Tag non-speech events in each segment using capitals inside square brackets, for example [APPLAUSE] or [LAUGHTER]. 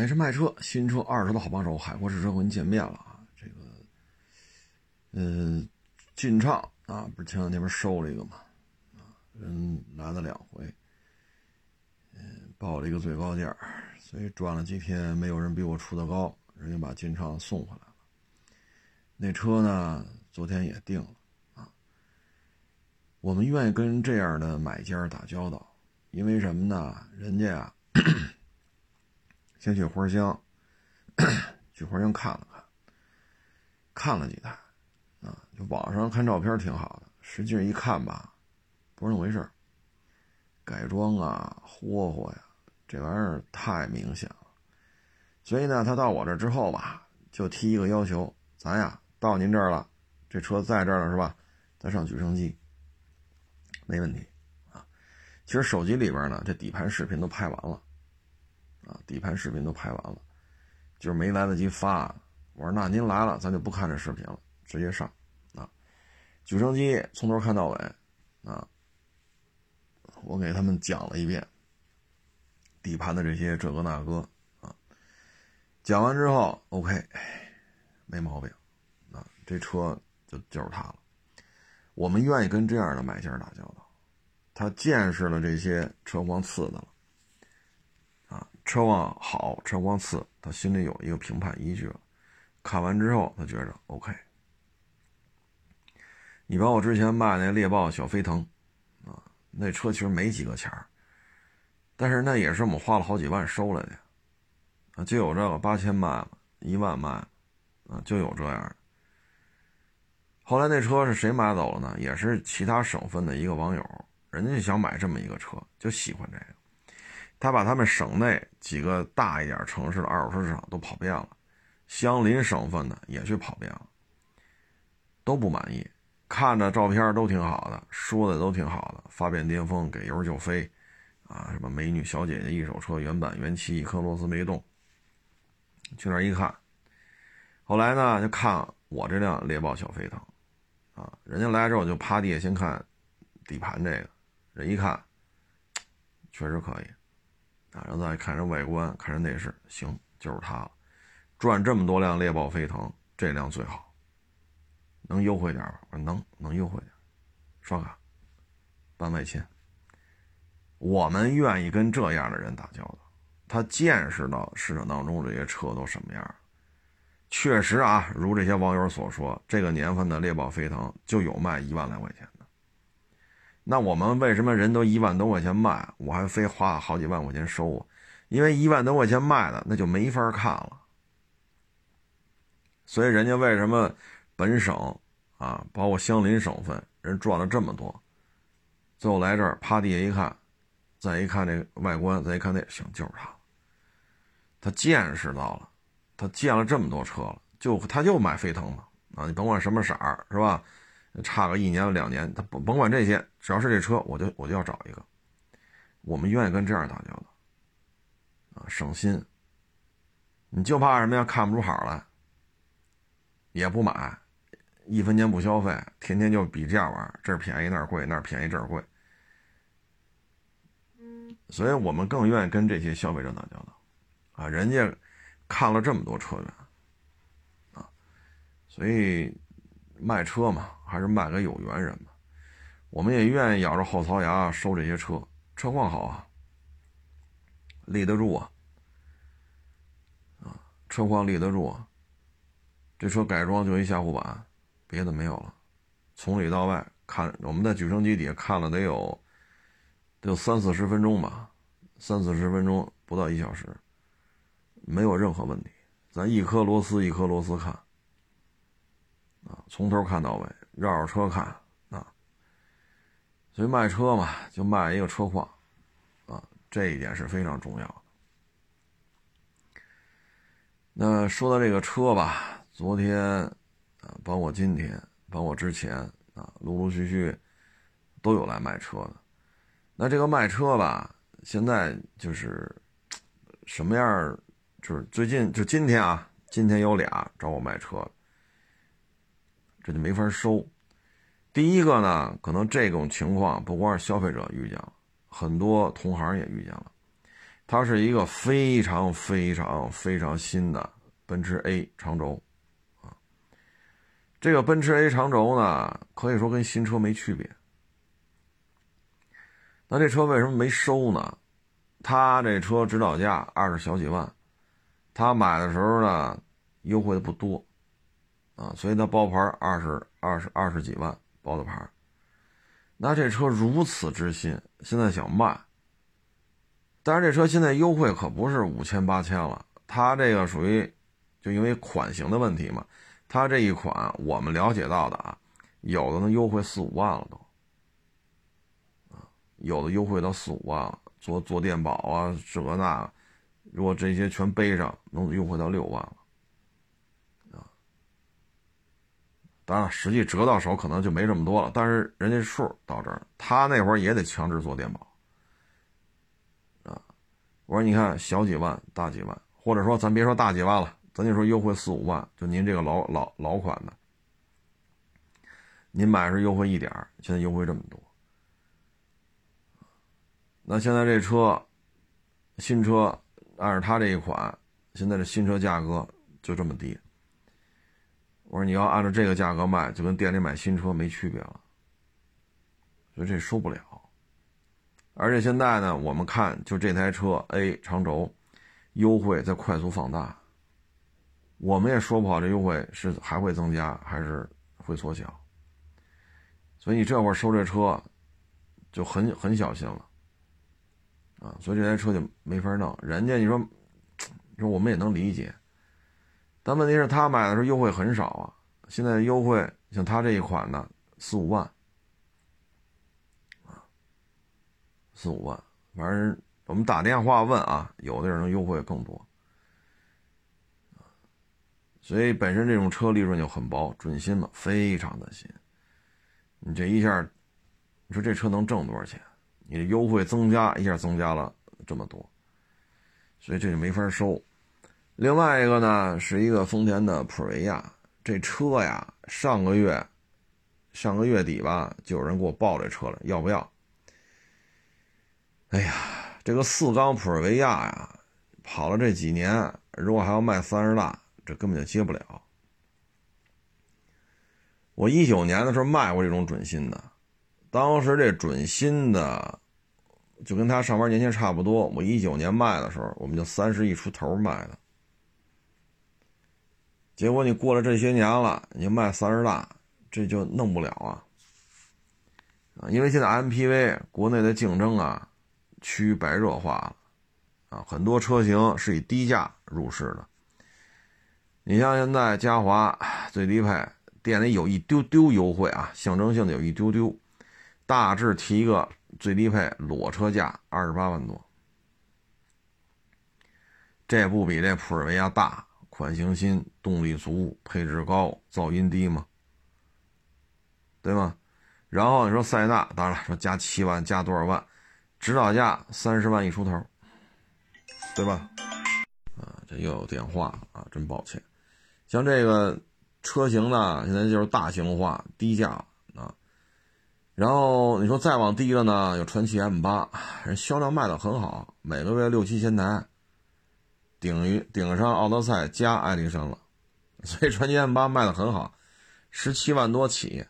还是卖车，新车二手的好帮手，海阔试车和您见面了啊！这个，嗯，进畅啊，不是前两天不是收了一个嘛，啊，人来了两回，嗯，报了一个最高价，所以转了几天，没有人比我出的高，人家把进畅送回来了。那车呢，昨天也定了啊。我们愿意跟这样的买家打交道，因为什么呢？人家啊。先去花乡，[CLEARS THROAT] 去花乡看了看，看了几台，啊，就网上看照片挺好的，实际上一看吧，不是那么回事改装啊，霍霍呀，这玩意儿太明显了。所以呢，他到我这之后吧，就提一个要求，咱呀到您这儿了，这车在这儿了是吧？咱上举升机，没问题啊。其实手机里边呢，这底盘视频都拍完了。啊，底盘视频都拍完了，就是没来得及发。我说那您来了，咱就不看这视频了，直接上。啊，举升机从头看到尾，啊，我给他们讲了一遍底盘的这些这个那个啊。讲完之后，OK，没毛病，啊，这车就就是它了。我们愿意跟这样的买家打交道，他见识了这些车况次的了。车况好，车况次，他心里有一个评判依据了。看完之后，他觉着 OK。你把我之前卖那猎豹小飞腾，啊，那车其实没几个钱儿，但是那也是我们花了好几万收来的，啊，就有这个八千卖了，一万卖了，啊，就有这样的。后来那车是谁买走了呢？也是其他省份的一个网友，人家就想买这么一个车，就喜欢这个。他把他们省内几个大一点城市的二手车市场都跑遍了，相邻省份的也去跑遍了，都不满意。看着照片都挺好的，说的都挺好的，发变巅峰，给油就飞，啊，什么美女小姐姐一手车原版原漆，一颗螺丝没动。去那一看，后来呢就看我这辆猎豹小飞腾，啊，人家来之后就趴地下先看底盘这个，人一看，[TSK] 确实可以。啊，然后再看人外观，看人内饰，行，就是它了。赚这么多辆猎豹飞腾，这辆最好。能优惠点吧？我说能，能优惠点。刷卡，办外签。我们愿意跟这样的人打交道。他见识到市场当中这些车都什么样。确实啊，如这些网友所说，这个年份的猎豹飞腾就有卖一万来块钱。那我们为什么人都一万多块钱卖，我还非花好几万块钱收啊？因为一万多块钱卖的那就没法看了。所以人家为什么本省啊，包括相邻省份人赚了这么多，最后来这儿趴地下一看，再一看这外观，再一看那行就是他，他见识到了，他见了这么多车了，就他就买飞腾嘛啊，你甭管什么色儿是吧？差个一年两年，他甭甭管这些，只要是这车，我就我就要找一个。我们愿意跟这样打交道，啊，省心。你就怕什么呀？看不出好来，也不买，一分钱不消费，天天就比价玩，这儿便宜那儿贵，那儿便宜这儿贵。所以我们更愿意跟这些消费者打交道，啊，人家看了这么多车源，啊，所以。卖车嘛，还是卖给有缘人嘛。我们也愿意咬着后槽牙收这些车，车况好啊，立得住啊，啊，车况立得住啊。这车改装就一下护板，别的没有了。从里到外看，我们在举升机底下看了得有，得有三四十分钟吧，三四十分钟不到一小时，没有任何问题。咱一颗螺丝一颗螺丝看。啊，从头看到尾，绕着车看。所以卖车嘛，就卖一个车况，啊，这一点是非常重要的。那说到这个车吧，昨天啊，包括今天，包括之前啊，陆陆续续都有来卖车的。那这个卖车吧，现在就是什么样？就是最近就今天啊，今天有俩找我卖车。这就没法收。第一个呢，可能这种情况不光是消费者遇见了，很多同行也遇见了。它是一个非常非常非常新的奔驰 A 长轴啊。这个奔驰 A 长轴呢，可以说跟新车没区别。那这车为什么没收呢？他这车指导价二十小几万，他买的时候呢，优惠的不多啊，所以他包牌二十二十二十几万包的牌。那这车如此之新，现在想卖，但是这车现在优惠可不是五千八千了，它这个属于就因为款型的问题嘛，它这一款我们了解到的啊，有的能优惠四五万了都，啊，有的优惠到四五万了，做做电保啊，这那，如果这些全背上，能优惠到六万了。当然，实际折到手可能就没这么多了，但是人家数到这儿，他那会儿也得强制做电保啊。我说，你看小几万、大几万，或者说咱别说大几万了，咱就说优惠四五万，就您这个老老老款的，您买是优惠一点现在优惠这么多。那现在这车，新车按照他这一款，现在这新车价格就这么低。我说你要按照这个价格卖，就跟店里买新车没区别了，所以这收不了。而且现在呢，我们看就这台车 A 长轴，优惠在快速放大，我们也说不好这优惠是还会增加还是会缩小。所以你这会儿收这车，就很很小心了，啊，所以这台车就没法弄。人家你说，[TSK] 你说我们也能理解。但问题是，他买的时候优惠很少啊。现在优惠像他这一款呢，四五万，啊，四五万。反正我们打电话问啊，有的人优惠更多，所以本身这种车利润就很薄，准新嘛，非常的新。你这一下，你说这车能挣多少钱？你的优惠增加一下，增加了这么多，所以这就没法收。另外一个呢，是一个丰田的普维亚，这车呀，上个月，上个月底吧，就有人给我报这车了，要不要？哎呀，这个四缸普维亚呀，跑了这几年，如果还要卖三十大，这根本就接不了。我一九年的时候卖过这种准新的，当时这准新的就跟他上班年限差不多，我一九年卖的时候，我们就三十亿出头卖的。结果你过了这些年了，你卖三十大，这就弄不了啊！啊，因为现在 MPV 国内的竞争啊，趋于白热化了，啊，很多车型是以低价入市的。你像现在嘉华最低配店里有一丢丢优惠啊，象征性的有一丢丢，大致提一个最低配裸车价二十八万多，这不比这普尔维亚大？款型新，动力足，配置高，噪音低吗？对吗？然后你说塞纳，当然了，说加七万，加多少万？指导价三十万一出头，对吧？啊，这又有电话啊，真抱歉。像这个车型呢，现在就是大型化，低价啊。然后你说再往低了呢，有传祺 M 八，[LAUGHS] 人销量卖的很好，每个月六七千台。顶于顶上奥德赛加艾力绅了，[LAUGHS] 所以传祺 M 八卖的很好，十七万多起。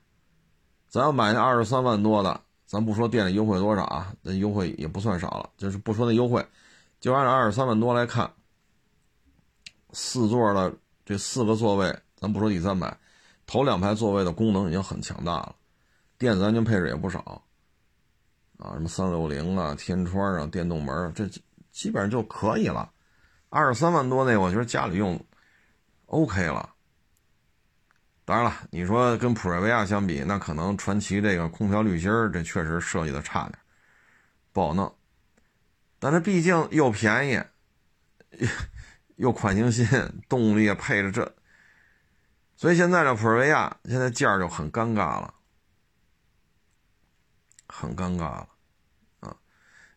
咱要买那二十三万多的，咱不说店里优惠多少啊，那优惠也不算少了。就是不说那优惠，就按照二十三万多来看，四座的这四个座位，咱不说第三排，头两排座位的功能已经很强大了，电子安全配置也不少，啊，什么三六零啊、天窗啊、电动门，这基本上就可以了。二十三万多那，我觉得家里用，OK 了。当然了，你说跟普锐维亚相比，那可能传奇这个空调滤芯，这确实设计的差点，不好弄。但是毕竟又便宜，又款型新，动力也配着这，所以现在这普锐维亚现在价就很尴尬了，很尴尬了。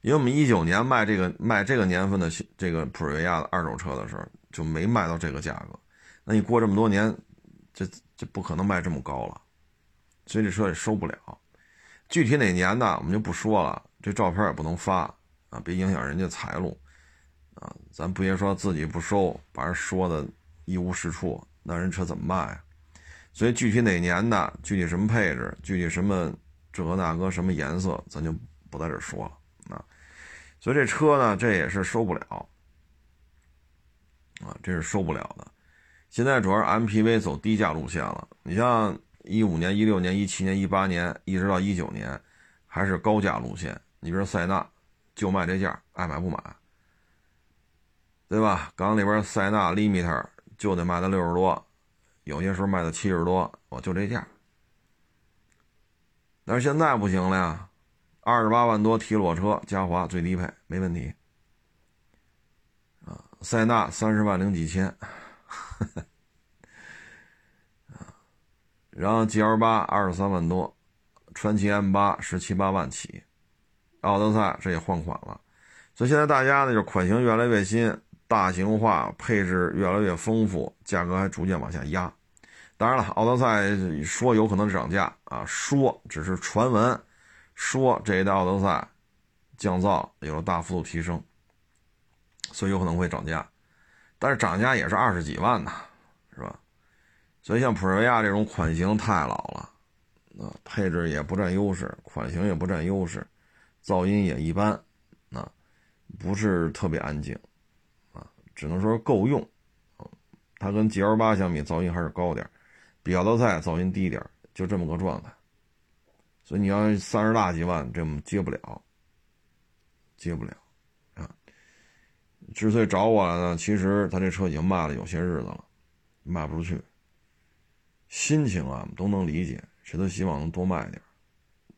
因为我们一九年卖这个卖这个年份的这个普锐亚的二手车的时候，就没卖到这个价格。那你过这么多年，这这不可能卖这么高了，所以这车也收不了。具体哪年的我们就不说了，这照片也不能发啊，别影响人家财路。啊，咱不别说自己不收，把人说的一无是处，那人车怎么卖啊？所以具体哪年的，具体什么配置，具体什么这个那个什么颜色，咱就不在这说了。所以这车呢，这也是收不了啊，这是收不了的。现在主要是 MPV 走低价路线了，你像一五年、一六年、一七年、一八年，一直到一九年，还是高价路线。你比如塞纳，就卖这价，爱买不买。对吧？港里边塞纳 Limiter 就得卖到六十多，有些时候卖到七十多，我就这价。但是现在不行了呀，二十八万多提裸车，嘉华最低配没问题。啊，塞纳三十万零几千，[LAUGHS] 啊，然后 GL 八二十三万多，传祺 M 八十七八万起，奥德赛这也换款了，所以现在大家呢就款型越来越新。大型化，配置越来越丰富，价格还逐渐往下压。当然了，奥德赛说有可能涨价啊，说只是传闻，说这一代奥德赛降噪有了大幅度提升，所以有可能会涨价。但是涨价也是二十几万呢，是吧？所以像普锐亚这种款型太老了，啊，配置也不占优势，款型也不占优势，噪音也一般，啊，不是特别安静。啊只能说够用，它跟 G L 八相比，噪音还是高点比奥德赛噪音低点就这么个状态。所以你要三十大几万，这么接不了，接不了啊。之所以找我来呢，其实他这车已经卖了有些日子了，卖不出去。心情啊，都能理解，谁都希望能多卖点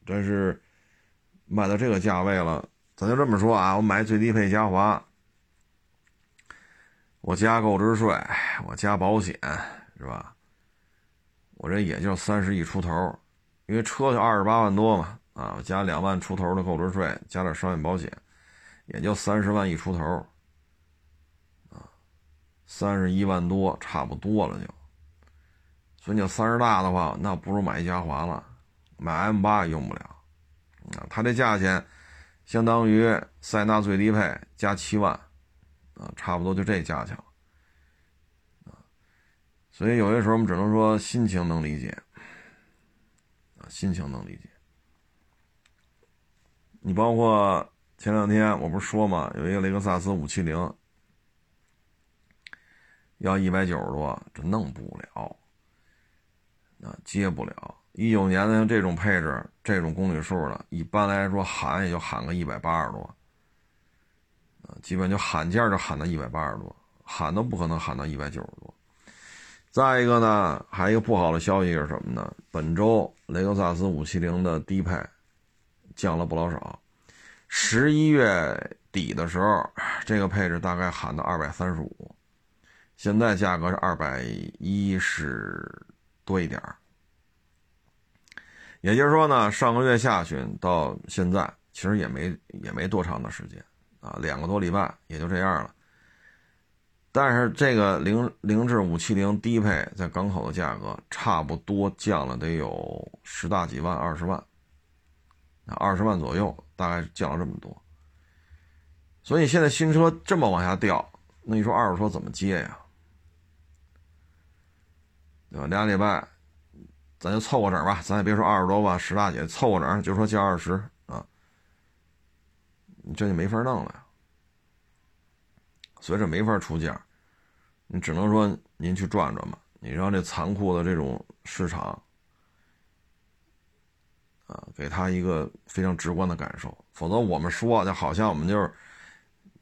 但是卖到这个价位了，咱就这么说啊，我买最低配嘉华。我加购置税，我加保险，是吧？我这也就三十亿出头，因为车就二十八万多嘛，啊，加两万出头的购置税，加点商业保险，也就三十万一出头，啊，三十一万多差不多了就。所以你要三十大的话，那不如买一嘉华了，买 M 八也用不了，啊，它这价钱相当于塞纳最低配加七万。啊，差不多就这价钱了，啊，所以有些时候我们只能说心情能理解，心情能理解。你包括前两天我不是说嘛，有一个雷克萨斯五七零要一百九十多，这弄不了，啊，接不了。一九年的像这种配置、这种公里数的，一般来说喊也就喊个一百八十多。基本就喊价就喊到一百八十多，喊都不可能喊到一百九十多。再一个呢，还有一个不好的消息是什么呢？本周雷克萨斯五七零的低配降了不老少，十一月底的时候，这个配置大概喊到二百三十五，现在价格是二百一十多一点儿也就是说呢，上个月下旬到现在，其实也没也没多长的时间。啊，两个多礼拜也就这样了。但是这个零零至五七零低配在港口的价格差不多降了得有十大几万、二十万，二十万左右，大概降了这么多。所以现在新车这么往下掉，那你说二手车怎么接呀？对吧？俩礼拜，咱就凑合整吧，咱也别说二十多万、十大几，凑合整，就说降二十啊。你这就没法弄了呀，所以这没法出价，你只能说您去转转吧，你让这残酷的这种市场啊，给他一个非常直观的感受，否则我们说就好像我们就是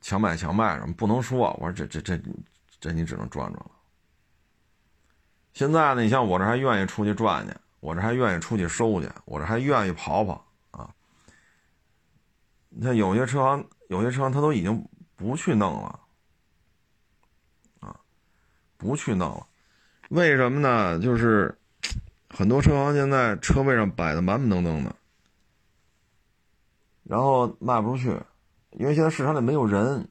强买强卖什么，不能说。我说这这这这你只能转转了。现在呢，你像我这还愿意出去转去，我这还愿意出去收去，我这还愿意跑跑啊。你看有些车行，有些车行他都已经不去弄了，不去弄了，为什么呢？就是很多车行现在车位上摆的满满登登的，然后卖不出去，因为现在市场里没有人，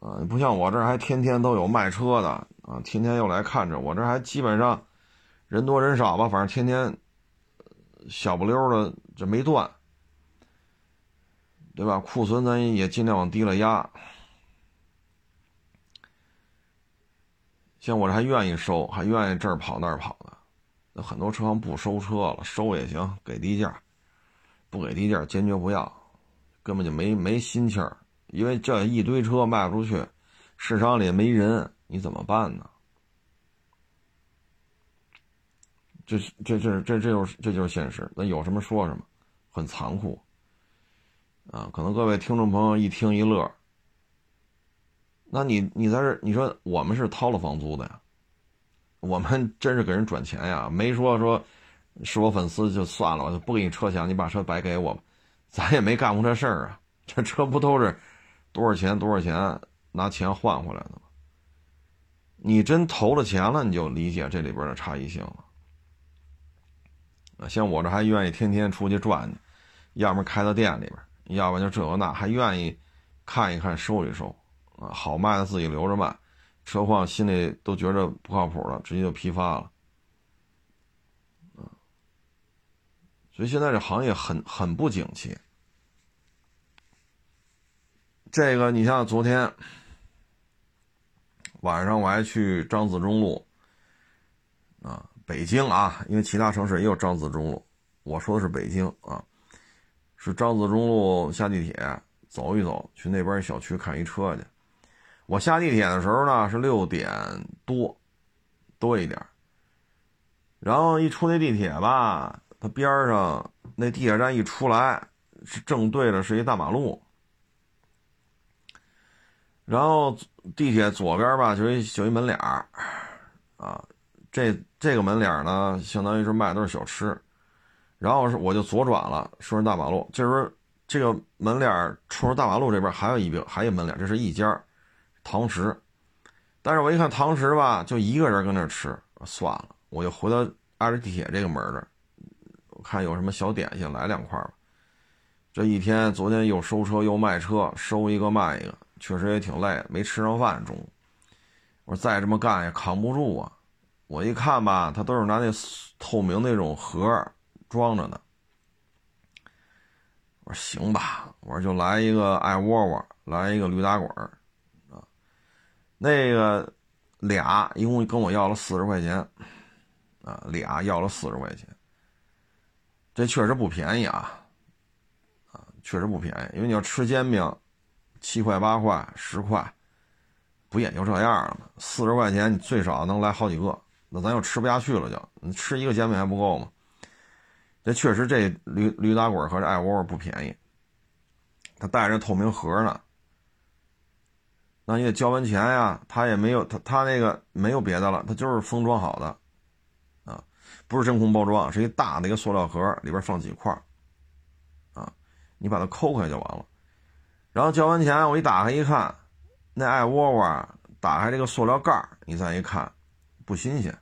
啊，不像我这儿还天天都有卖车的啊，天天又来看着，我这还基本上人多人少吧，反正天天小不溜的这没断。对吧？库存咱也尽量往低了压，像我这还愿意收，还愿意这儿跑那儿跑的。那很多车行不收车了，收也行，给低价，不给低价坚决不要，根本就没没心气儿。因为这一堆车卖不出去，市场里没人，你怎么办呢？这这这这这就是这就是现实。那有什么说什么，很残酷啊！可能各位听众朋友一听一乐。那你你在这，你说我们是掏了房租的呀？我们真是给人转钱呀，没说说是我粉丝就算了，我就不给你车钱，你把车白给我吧。咱也没干过这事儿啊，这车不都是多少钱多少钱拿钱换回来的吗？你真投了钱了，你就理解这里边的差异性了。像我这还愿意天天出去转去，要么开到店里边，要不然就这个那，还愿意看一看收一收。啊，好卖的自己留着卖，车况心里都觉着不靠谱了，直接就批发了。所以现在这行业很很不景气。这个你像昨天晚上我还去张自忠路，啊，北京啊，因为其他城市也有张自忠路，我说的是北京啊，是张自忠路下地铁走一走，去那边小区看一车去。我下地铁的时候呢是六点多，多一点然后一出那地铁吧，它边上那地铁站一出来，是正对着是一大马路。然后地铁左边吧就一就一门脸儿啊，这这个门脸呢相当于是卖的都是小吃。然后是我就左转了，顺着大马路，就是这个门脸冲着大马路这边还有一个还有门脸，这是一家。堂食，但是我一看堂食吧，就一个人跟那吃，算了，我就回到挨着地铁这个门这儿，我看有什么小点心，来两块吧。这一天，昨天又收车又卖车，收一个卖一个，确实也挺累，没吃上饭。中午，我说再这么干也扛不住啊。我一看吧，他都是拿那透明那种盒装着的。我说行吧，我说就来一个爱窝窝，来一个驴打滚儿。那个俩一共跟我要了四十块钱，啊，俩要了四十块钱，这确实不便宜啊，啊，确实不便宜。因为你要吃煎饼，七块八块十块，不也就这样了吗？四十块钱你最少能来好几个，那咱又吃不下去了，就你吃一个煎饼还不够吗？这确实这驴驴打滚和这爱窝窝不便宜，它带着透明盒呢。那你得交完钱呀，他也没有他他那个没有别的了，他就是封装好的，啊，不是真空包装，是一大的一个塑料盒，里边放几块啊，你把它抠开就完了。然后交完钱，我一打开一看，那爱窝窝打开这个塑料盖你再一看，不新鲜，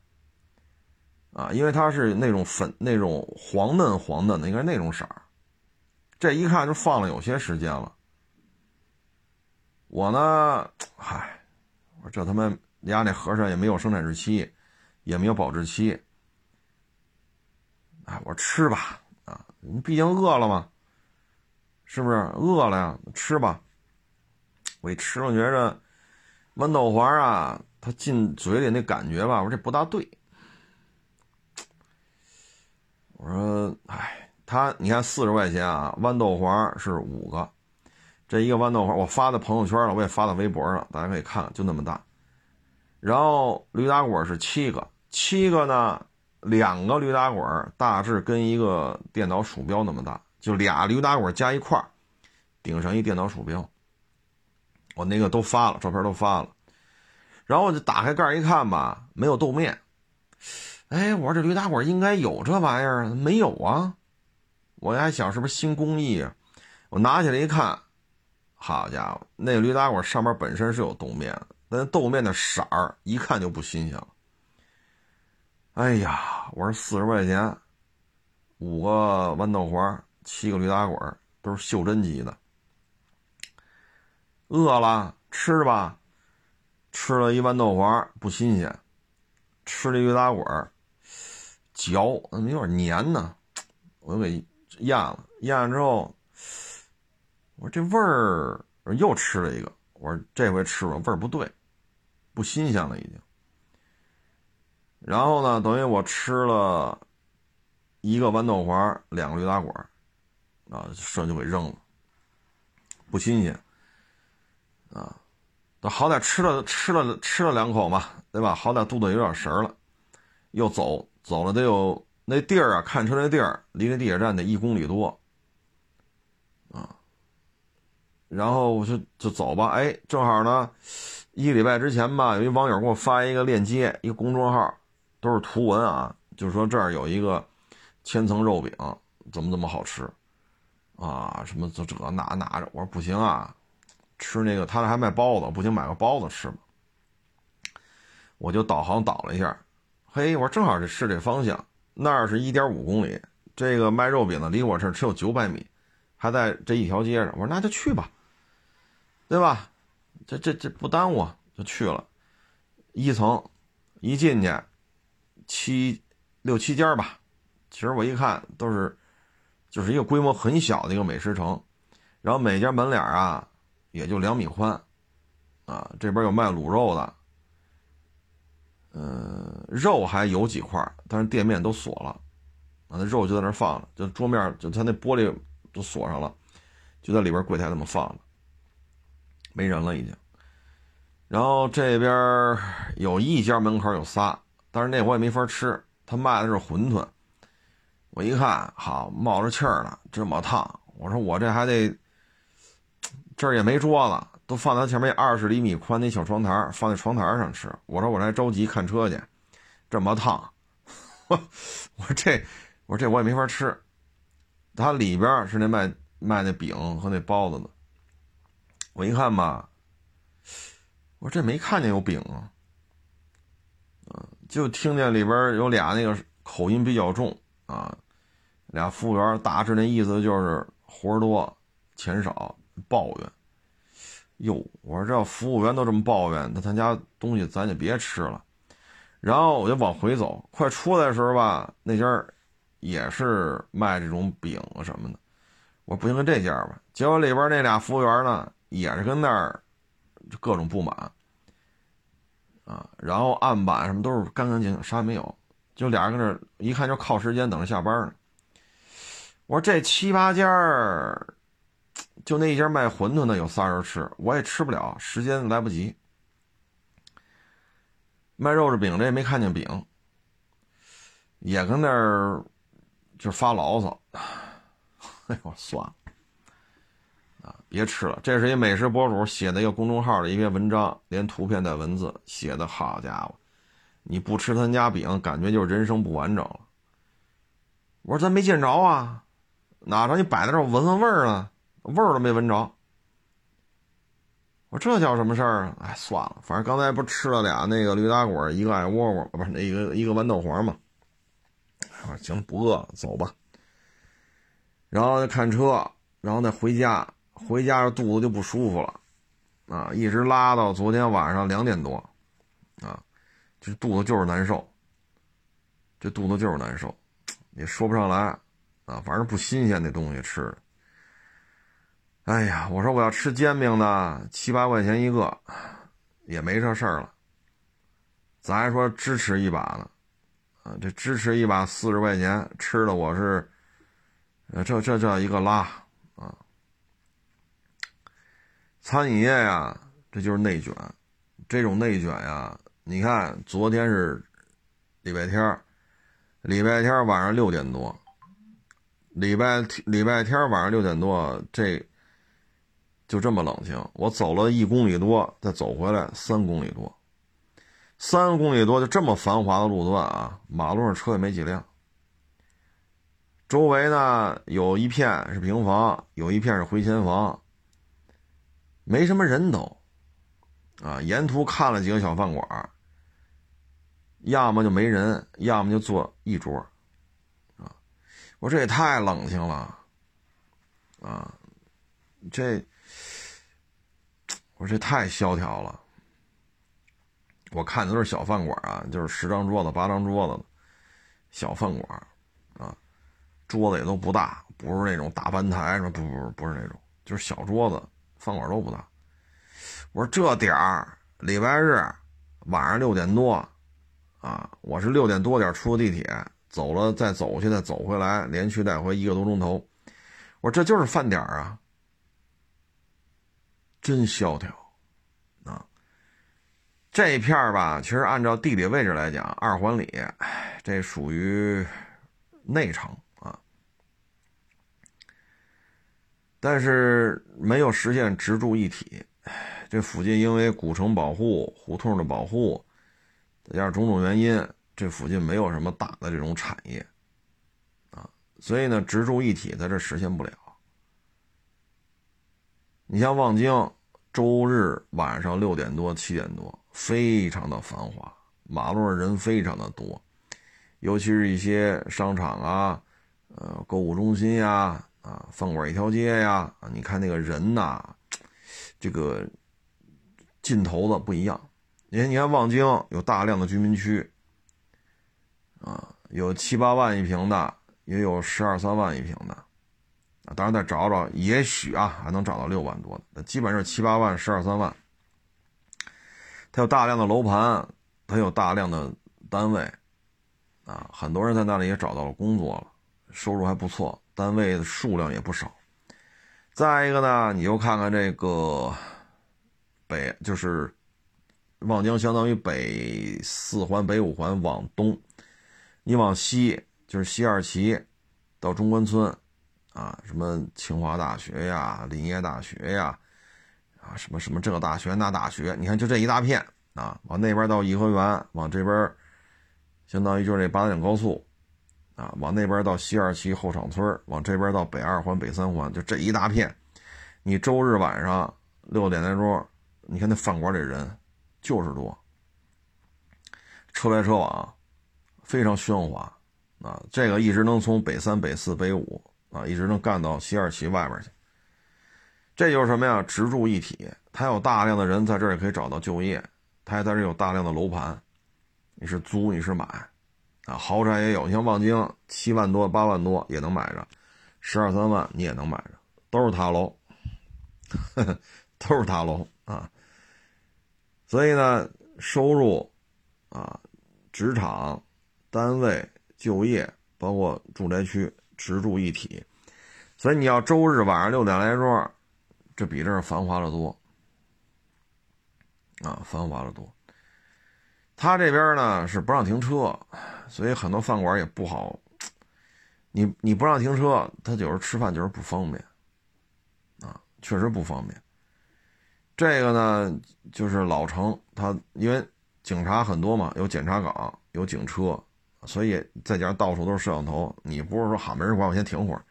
啊，因为它是那种粉那种黄嫩黄嫩的，应该是那种色儿，这一看就放了有些时间了。我呢，嗨，我说这他妈家那盒上也没有生产日期，也没有保质期，哎，我说吃吧，啊，你毕竟饿了嘛，是不是饿了呀？吃吧。我一吃，我觉着豌豆黄啊，它进嘴里那感觉吧，我说这不大对。我说，哎，它你看四十块钱啊，豌豆黄是五个。这一个豌豆花，我发到朋友圈了，我也发到微博上，大家可以看，就那么大。然后驴打滚是七个，七个呢，两个驴打滚大致跟一个电脑鼠标那么大，就俩驴打滚加一块顶上一电脑鼠标。我那个都发了，照片都发了。然后我就打开盖一看吧，没有豆面。哎，我说这驴打滚应该有这玩意儿，没有啊？我还想是不是新工艺啊？我拿起来一看。好家伙，那驴打滚上面本身是有豆面的，那豆面的色儿一看就不新鲜了。哎呀，我说四十块钱，五个豌豆黄，七个驴打滚，都是袖珍级的。饿了吃吧，吃了一豌豆黄不新鲜，吃了驴打滚，嚼怎么有点黏呢？我就给咽了，咽了之后。我说这味儿，又吃了一个。我说这回吃了味儿不对，不新鲜了已经。然后呢，等于我吃了一个豌豆黄，两个驴打滚啊，剩就给扔了，不新鲜啊。好歹吃了吃了吃了两口嘛，对吧？好歹肚子有点神了，又走走了得有那地儿啊，看车那地儿离那地铁站得一公里多啊。然后我就就走吧，哎，正好呢，一礼拜之前吧，有一网友给我发一个链接，一个公众号，都是图文啊，就是说这儿有一个千层肉饼，怎么怎么好吃，啊，什么这这那那的，我说不行啊，吃那个他那还卖包子，不行买个包子吃吧。我就导航导了一下，嘿，我说正好这是这方向，那儿是一点五公里，这个卖肉饼的离我这儿只有九百米，还在这一条街上，我说那就去吧。对吧？这这这不耽误，就去了。一层一进去，七六七家吧。其实我一看都是，就是一个规模很小的一个美食城。然后每家门脸啊，也就两米宽。啊，这边有卖卤肉的，嗯，肉还有几块，但是店面都锁了。啊，那肉就在那放着，就桌面就他那玻璃都锁上了，就在里边柜台那么放着。没人了已经，然后这边有一家门口有仨，但是那我也没法吃，他卖的是馄饨。我一看，好冒着气儿呢，这么烫。我说我这还得，这儿也没桌子，都放在前面二十厘米宽那小窗台，放在窗台上吃。我说我这着急看车去，这么烫，[LAUGHS] 我我说这我说这我也没法吃。它里边是那卖卖那饼和那包子的。我一看吧，我这没看见有饼啊，嗯，就听见里边有俩那个口音比较重啊，俩服务员大致那意思就是活多钱少抱怨。哟，我说这服务员都这么抱怨，那他家东西咱就别吃了。然后我就往回走，快出来的时候吧，那家也是卖这种饼什么的。我说不行，跟这家吧。结果里边那俩服务员呢？也是跟那儿各种不满啊，然后案板什么都是干干净净，啥也没有，就俩人跟那一看就靠时间等着下班呢。我说这七八家，就那一家卖馄饨的有仨人吃，我也吃不了，时间来不及。卖肉饼的也没看见饼，也跟那儿就发牢骚。[LAUGHS] 哎呦，算了。别吃了！这是一美食博主写的一个公众号的一篇文章，连图片带文字写的，好家伙！你不吃他家饼，感觉就是人生不完整了。我说咱没见着啊，哪着你摆在这闻闻味儿啊，味儿都没闻着。我说这叫什么事儿啊？哎，算了，反正刚才不吃了俩那个驴打滚，一个矮窝窝，不是那一个一个豌豆黄嘛。我说行，不饿，走吧。然后再看车，然后再回家。回家这肚子就不舒服了，啊，一直拉到昨天晚上两点多，啊，这肚子就是难受，这肚子就是难受，也说不上来，啊，反正不新鲜那东西吃的。哎呀，我说我要吃煎饼呢，七八块钱一个，也没这事儿了。咱还说支持一把呢，啊，这支持一把四十块钱吃的我是，这这这一个拉。餐饮业呀，这就是内卷。这种内卷呀，你看，昨天是礼拜天礼拜天晚上六点多，礼拜礼拜天晚上六点多，这就这么冷清。我走了一公里多，再走回来三公里多，三公里多就这么繁华的路段啊，马路上车也没几辆。周围呢，有一片是平房，有一片是回迁房。没什么人都，啊，沿途看了几个小饭馆，要么就没人，要么就坐一桌，啊，我这也太冷清了，啊，这，我这太萧条了。我看的都是小饭馆啊，就是十张桌子、八张桌子小饭馆，啊，桌子也都不大，不是那种大班台什么，不不不是那种，就是小桌子。饭馆都不大，我说这点儿礼拜日晚上六点多，啊，我是六点多点出的地铁，走了再走去再走回来，连去带回一个多钟头。我说这就是饭点啊，真萧条啊！这一片吧，其实按照地理位置来讲，二环里，这属于内城啊，但是没有实现直住一体。这附近因为古城保护、胡同的保护，再加上种种原因，这附近没有什么大的这种产业，啊，所以呢，直住一体在这实现不了。你像望京，周日晚上六点多、七点多，非常的繁华，马路上人非常的多，尤其是一些商场啊、呃购物中心呀、啊饭馆一条街呀，啊，你看那个人呐，这个。尽头的不一样，你看，你看望京有大量的居民区，啊，有七八万一平的，也有十二三万一平的，啊，当然再找找，也许啊还能找到六万多的，那基本上是七八万、十二三万。它有大量的楼盘，它有大量的单位，啊，很多人在那里也找到了工作了，收入还不错，单位的数量也不少。再一个呢，你就看看这个。北就是望京，相当于北四环、北五环往东，你往西就是西二旗到中关村，啊，什么清华大学呀、林业大学呀，啊，什么什么这个大学那大学，你看就这一大片啊，往那边到颐和园，往这边相当于就是这八达岭高速，啊，往那边到西二旗后厂村，往这边到北二环、北三环，就这一大片，你周日晚上六点来钟。你看那饭馆里人就是多，车来车往，非常喧哗啊！这个一直能从北三、北四、北五啊，一直能干到西二旗外边去。这就是什么呀？直住一体，它有大量的人在这儿也可以找到就业，它也在这有大量的楼盘，你是租你是买啊？豪宅也有，像望京七万多、八万多也能买着，十二三万你也能买着，都是塔楼，[LAUGHS] 都是塔楼啊！所以呢，收入，啊，职场、单位、就业，包括住宅区，直住一体。所以你要周日晚上六点来钟，这比这儿繁华的多，啊，繁华的多。他这边呢是不让停车，所以很多饭馆也不好。你你不让停车，他有时候吃饭就是不方便，啊，确实不方便。这个呢，就是老城，他因为警察很多嘛，有检查岗，有警车，所以再加上到处都是摄像头，你不是说喊没人管我先停会儿，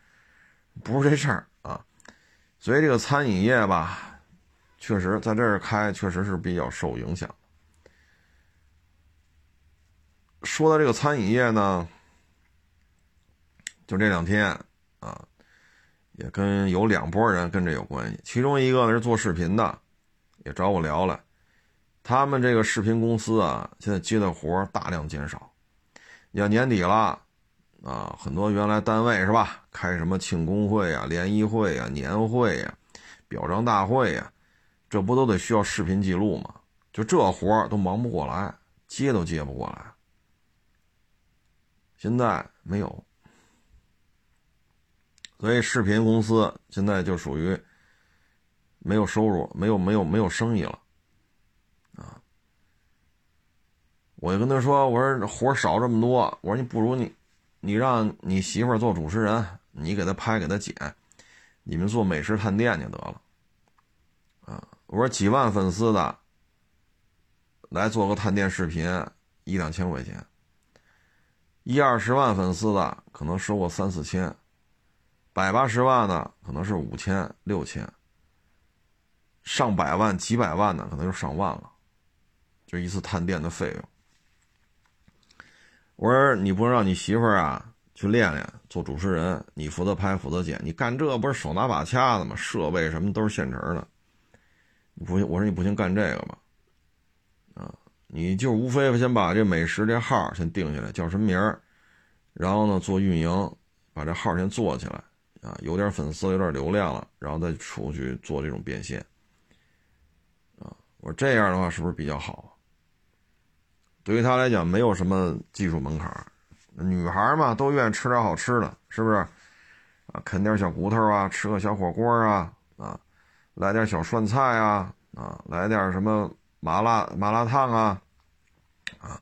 不是这事儿啊。所以这个餐饮业吧，确实在这儿开，确实是比较受影响。说到这个餐饮业呢，就这两天啊，也跟有两拨人跟这有关系，其中一个呢是做视频的。也找我聊了，他们这个视频公司啊，现在接的活大量减少。要年底了啊，很多原来单位是吧，开什么庆功会啊、联谊会啊、年会呀、表彰大会呀，这不都得需要视频记录吗？就这活都忙不过来，接都接不过来。现在没有，所以视频公司现在就属于。没有收入，没有没有没有生意了，啊！我就跟他说：“我说活少这么多，我说你不如你，你让你媳妇做主持人，你给她拍给她剪，你们做美食探店就得了，啊！我说几万粉丝的来做个探店视频，一两千块钱，一二十万粉丝的可能收个三四千，百八十万的可能是五千六千。”上百万、几百万的，可能就上万了，就一次探店的费用。我说你不让你媳妇儿啊去练练做主持人，你负责拍、负责剪，你干这不是手拿把掐的吗？设备什么都是现成的，不行。我说你不行，干这个吧，你就无非先把这美食这号先定下来，叫什么名儿，然后呢做运营，把这号先做起来，啊，有点粉丝、有点流量了，然后再出去做这种变现啊。我说这样的话是不是比较好？对于他来讲没有什么技术门槛儿。女孩嘛，都愿意吃点好吃的，是不是？啊，啃点小骨头啊，吃个小火锅啊，啊，来点小涮菜啊，啊，来点什么麻辣麻辣烫啊，啊，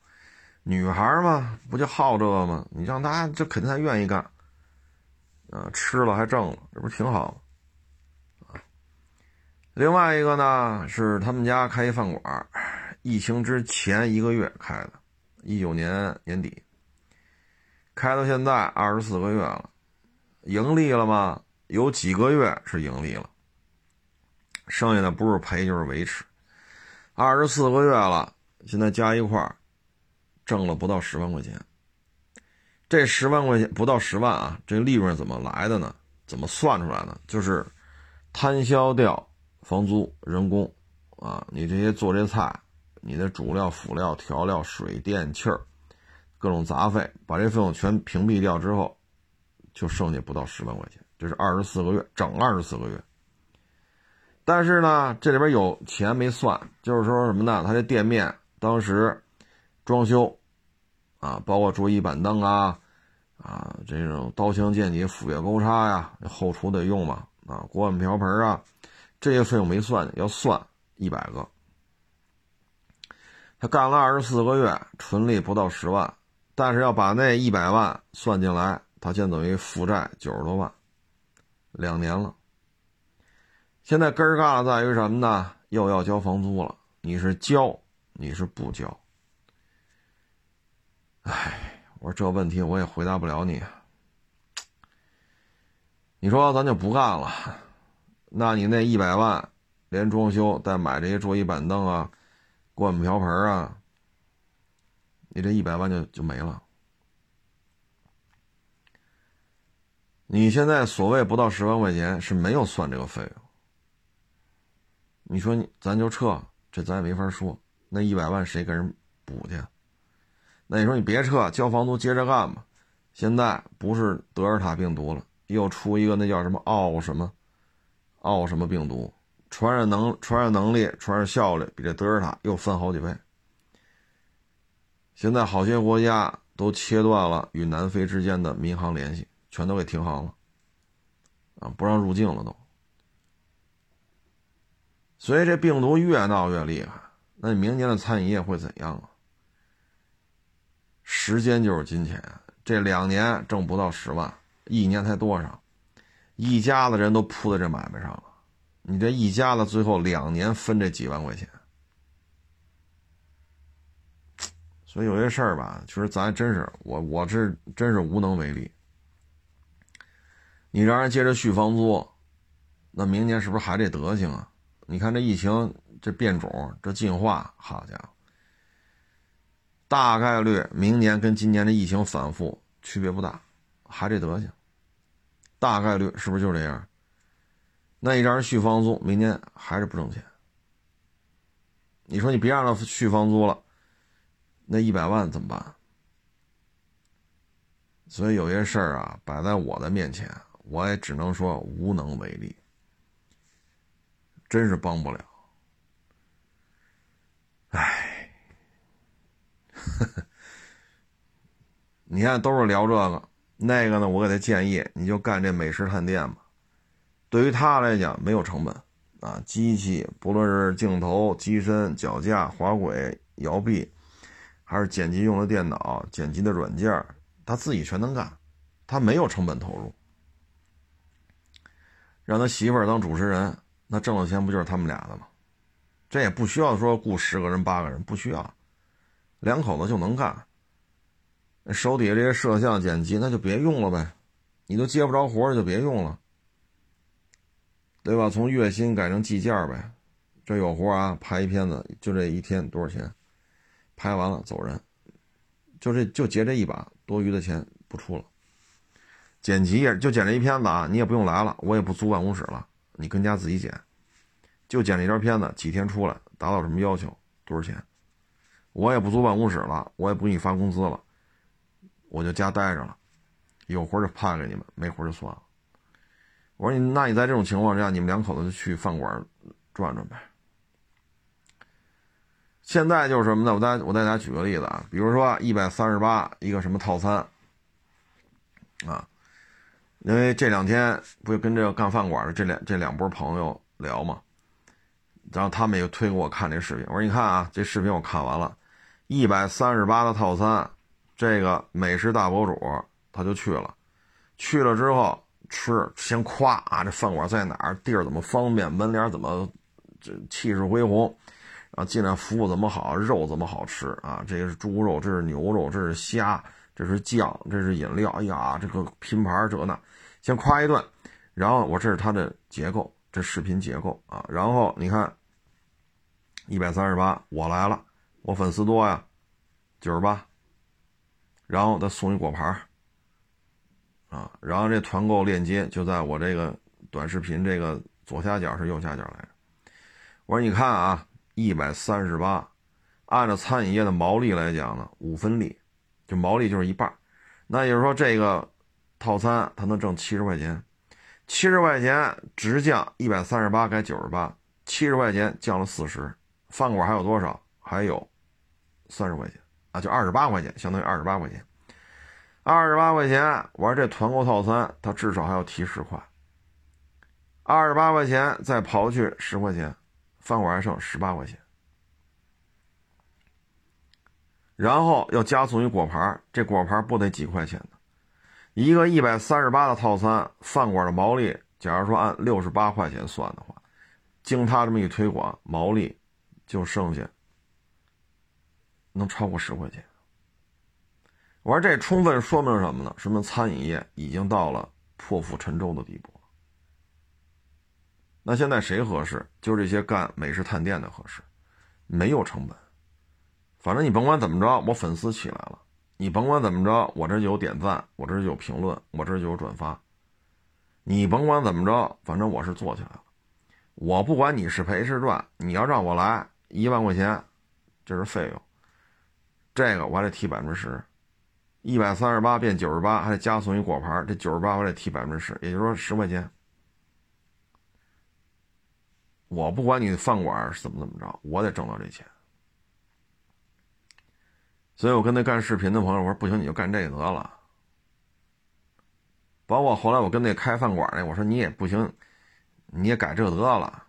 女孩嘛，不就好这个吗？你让她这肯定她愿意干，啊，吃了还挣了，这不挺好吗？啊，另外一个呢是他们家开一饭馆，疫情之前一个月开的，一九年年底，开到现在二十四个月了。盈利了吗？有几个月是盈利了，剩下的不是赔就是维持。二十四个月了，现在加一块儿，挣了不到十万块钱。这十万块钱不到十万啊，这利润怎么来的呢？怎么算出来的？就是摊销掉房租、人工啊，你这些做这菜，你的主料、辅料、调料、水电气儿，各种杂费，把这费用全屏蔽掉之后。就剩下不到十万块钱，这是二十四个月，整二十四个月。但是呢，这里边有钱没算，就是说什么呢？他这店面当时装修啊，包括桌椅板凳啊，啊，这种刀枪剑戟斧钺钩叉呀，后厨得用嘛，啊，锅碗瓢盆啊，这些费用没算，要算一百个。他干了二十四个月，纯利不到十万，但是要把那一百万算进来。他现在等于负债九十多万，两年了。现在根儿嘎在于什么呢？又要交房租了。你是交，你是不交？哎，我说这问题我也回答不了你。你说咱就不干了？那你那一百万，连装修带买这些桌椅板凳啊、锅碗瓢盆啊，你这一百万就就没了。你现在所谓不到十万块钱是没有算这个费用，你说你咱就撤，这咱也没法说。那一百万谁给人补去？那你说你别撤，交房租接着干吧。现在不是德尔塔病毒了，又出一个那叫什么奥什么，奥什么病毒，传染能传染能力、传染效率比这德尔塔又翻好几倍。现在好些国家都切断了与南非之间的民航联系。全都给停航了，啊，不让入境了都。所以这病毒越闹越厉害，那你明年的餐饮业会怎样啊？时间就是金钱，这两年挣不到十万，一年才多少？一家子人都扑在这买卖上了，你这一家子最后两年分这几万块钱，所以有些事儿吧，其实咱真是我我是真是无能为力。你让人接着续房租，那明年是不是还这德行啊？你看这疫情这变种这进化，好家伙，大概率明年跟今年的疫情反复区别不大，还这德行，大概率是不是就这样？那你让人续房租，明年还是不挣钱。你说你别让他续房租了，那一百万怎么办？所以有些事儿啊，摆在我的面前。我也只能说无能为力，真是帮不了。唉，你看都是聊这个，那个呢？我给他建议，你就干这美食探店吧。对于他来讲，没有成本啊，机器不论是镜头、机身、脚架、滑轨、摇臂，还是剪辑用的电脑、剪辑的软件，他自己全能干，他没有成本投入。让他媳妇儿当主持人，那挣的钱不就是他们俩的吗？这也不需要说雇十个人八个人，不需要，两口子就能干。手底下这些摄像剪辑，那就别用了呗，你都接不着活就别用了，对吧？从月薪改成计件呗，这有活啊，拍一片子就这一天多少钱？拍完了走人，就这就结这一把，多余的钱不出了。剪辑也就剪这一片子啊，你也不用来了，我也不租办公室了，你跟家自己剪，就剪了一张片子，几天出来，达到什么要求，多少钱？我也不租办公室了，我也不给你发工资了，我就家待着了，有活就派给你们，没活就算了。我说你，那你在这种情况下，你们两口子就去饭馆转转呗。现在就是什么呢？我再我再给大家举个例子啊，比如说一百三十八一个什么套餐啊，因为这两天不就跟这个干饭馆的这两这两波朋友聊嘛，然后他们也推给我看这视频，我说你看啊，这视频我看完了，一百三十八的套餐，这个美食大博主他就去了，去了之后吃先夸啊，这饭馆在哪儿，地儿怎么方便，门脸怎么这气势恢宏。啊，进来服务怎么好，肉怎么好吃啊？这个是猪肉，这是牛肉，这是虾，这是酱，这是饮料。哎呀，这个拼盘这那，先夸一顿，然后我这是它的结构，这视频结构啊。然后你看，一百三十八，我来了，我粉丝多呀，九十八，然后再送一果盘啊，然后这团购链接就在我这个短视频这个左下角是右下角来着。我说你看啊。一百三十八，按照餐饮业的毛利来讲呢，五分利，就毛利就是一半。那也就是说，这个套餐它能挣七十块钱，七十块钱直降一百三十八改九十八，七十块钱降了四十。饭馆还有多少？还有三十块钱啊，就二十八块钱，相当于二十八块钱。二十八块钱，玩这团购套餐，它至少还要提十块。二十八块钱再刨去十块钱。饭馆还剩十八块钱，然后要加送一果盘，这果盘不得几块钱呢？一个一百三十八的套餐，饭馆的毛利，假如说按六十八块钱算的话，经他这么一推广，毛利就剩下能超过十块钱。我说这充分说明什么呢？说明餐饮业已经到了破釜沉舟的地步。那现在谁合适？就这些干美食探店的合适，没有成本。反正你甭管怎么着，我粉丝起来了，你甭管怎么着，我这有点赞，我这就有评论，我这就有转发。你甭管怎么着，反正我是做起来了。我不管你是赔是赚，你要让我来一万块钱，这是费用，这个我还得提百分之十，一百三十八变九十八，还得加送一果盘，这九十八我得提百分之十，也就是说十块钱。我不管你饭馆是怎么怎么着，我得挣到这钱。所以我跟那干视频的朋友我说：“不行，你就干这个得了。”包括后来我跟那开饭馆那，我说：“你也不行，你也改这得了。”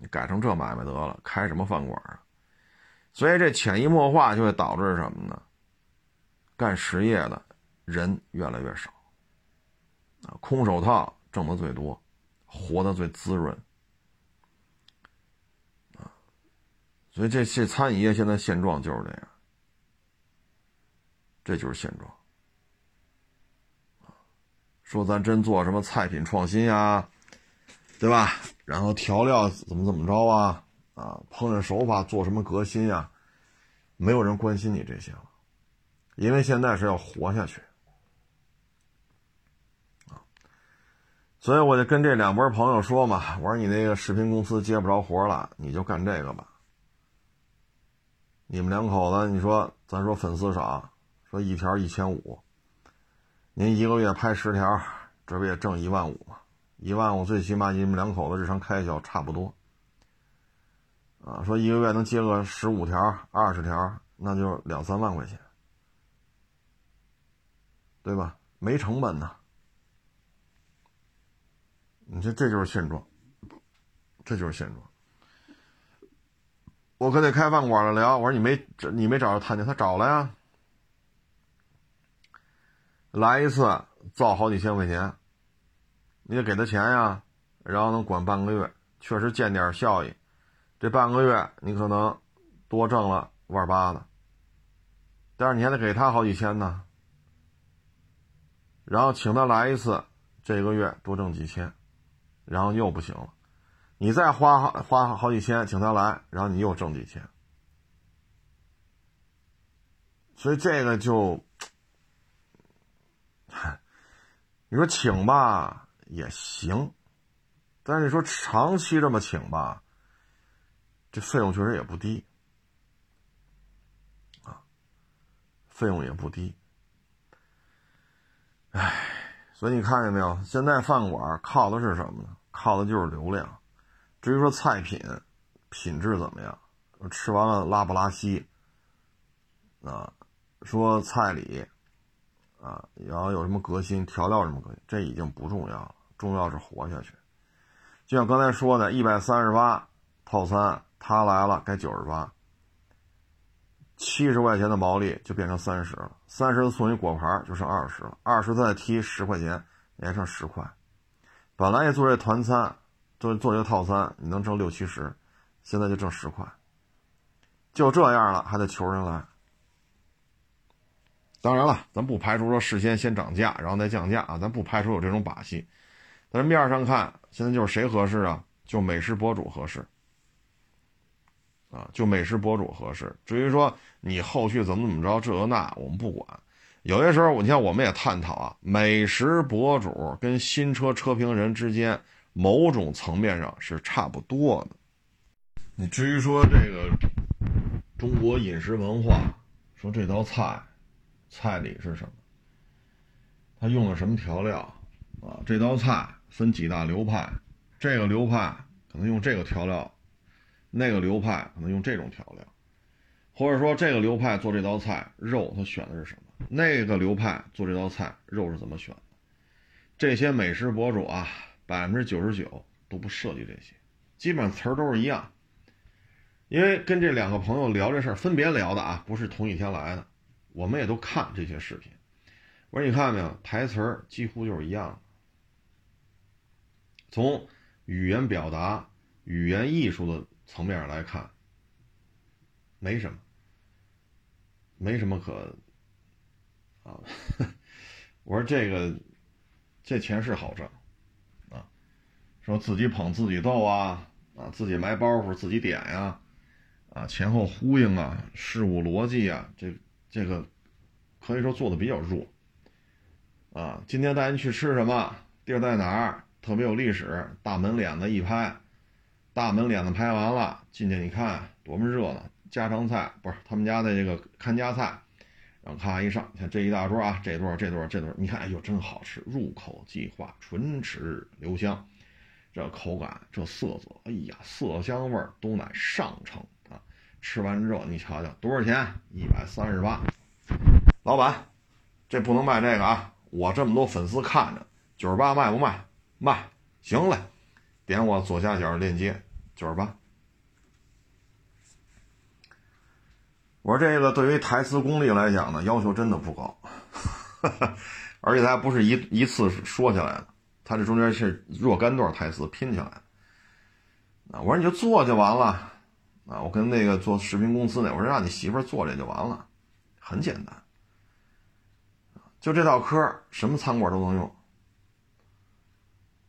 你改成这买卖得了，开什么饭馆啊？所以这潜移默化就会导致什么呢？干实业的人越来越少，啊，空手套挣的最多。活得最滋润，所以这这餐饮业现在现状就是这样，这就是现状，说咱真做什么菜品创新呀，对吧？然后调料怎么怎么着啊？啊，烹饪手法做什么革新呀？没有人关心你这些了，因为现在是要活下去。啊所以我就跟这两波朋友说嘛，我说你那个视频公司接不着活了，你就干这个吧。你们两口子，你说咱说粉丝少，说一条一千五，您一个月拍十条，这不也挣一万五吗？一万五最起码你们两口子日常开销差不多。啊，说一个月能接个十五条、二十条，那就两三万块钱，对吧？没成本呢。你说这就是现状，这就是现状。我可得开饭馆的聊，我说你没你没找着探店，他找了呀。来一次造好几千块钱，你得给他钱呀，然后能管半个月，确实见点效益。这半个月你可能多挣了万八的，但是你还得给他好几千呢。然后请他来一次，这个月多挣几千。然后又不行了，你再花花好几千请他来，然后你又挣几千，所以这个就，你说请吧也行，但是你说长期这么请吧，这费用确实也不低，啊，费用也不低，唉，所以你看见没有？现在饭馆靠的是什么呢？靠的就是流量，至于说菜品，品质怎么样，吃完了拉不拉稀，啊，说菜里，啊，然后有什么革新，调料什么革新，这已经不重要了，重要是活下去。就像刚才说的，一百三十八套餐，他来了该九十八，七十块钱的毛利就变成三十了，三十送一果盘就剩二十了，二十再提十块钱，也剩十块。本来也做这团餐，做做这个套餐，你能挣六七十，现在就挣十块，就这样了，还得求人来。当然了，咱不排除说事先先涨价，然后再降价啊，咱不排除有这种把戏。但是面上看，现在就是谁合适啊？就美食博主合适，啊，就美食博主合适。至于说你后续怎么怎么着，这那我们不管。有些时候，你看我们也探讨啊，美食博主跟新车车评人之间，某种层面上是差不多的。你至于说这个中国饮食文化，说这道菜菜里是什么，它用了什么调料啊？这道菜。分几大流派，这个流派可能用这个调料，那个流派可能用这种调料，或者说这个流派做这道菜肉他选的是什么，那个流派做这道菜肉是怎么选的？这些美食博主啊，百分之九十九都不涉及这些，基本上词儿都是一样。因为跟这两个朋友聊这事儿，分别聊的啊，不是同一天来的，我们也都看这些视频。我说你看没有，台词儿几乎就是一样的。从语言表达、语言艺术的层面上来看，没什么，没什么可啊。[LAUGHS] 我说这个这钱是好挣，说自己捧自己逗啊啊，自己埋包袱自己点呀啊，前后呼应啊，事物逻辑啊，这这个可以说做的比较弱啊。今天带您去吃什么？地儿在哪儿？特别有历史，大门脸子一拍，大门脸子拍完了，进去你看多么热闹，家常菜不是他们家的这个看家菜，然后咔一上，你看这一大桌啊，这多少这多少这多少，你看哎呦真好吃，入口即化，唇齿留香，这口感这色泽，哎呀色香味都乃上乘啊！吃完之后你瞧瞧多少钱？一百三十八，老板，这不能卖这个啊！我这么多粉丝看着，九十八卖不卖？卖，行嘞，点我左下角链接，九十八。我说这个对于台词功力来讲呢，要求真的不高，[LAUGHS] 而且他不是一一次说起来的，他这中间是若干段台词拼起来。啊，我说你就做就完了，啊，我跟那个做视频公司那，我说让你媳妇做这就完了，很简单，就这套嗑，什么餐馆都能用。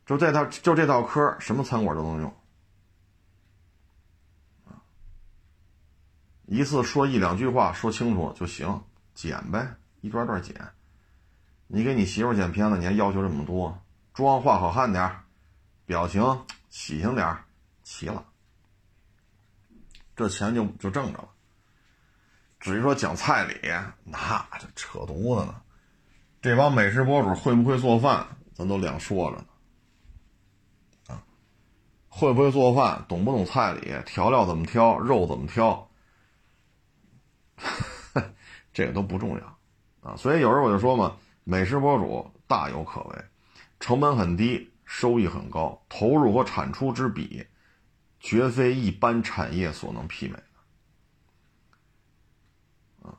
就这套，就这套嗑，什么餐馆都能用。一次说一两句话，说清楚就行，剪呗，一段段剪。你给你媳妇剪片子，你还要求这么多？妆化好看点表情 [TSK] 喜庆点齐了，这钱就就挣着了。至于说讲菜里，那这扯犊子呢。这帮美食博主会不会做饭，咱都两说着呢。啊会不会做饭？懂不懂菜里调料怎么挑？肉怎么挑？[LAUGHS] 这个都不重要啊！所以有时候我就说嘛，美食博主大有可为，成本很低，收益很高，投入和产出之比，绝非一般产业所能媲美的。啊，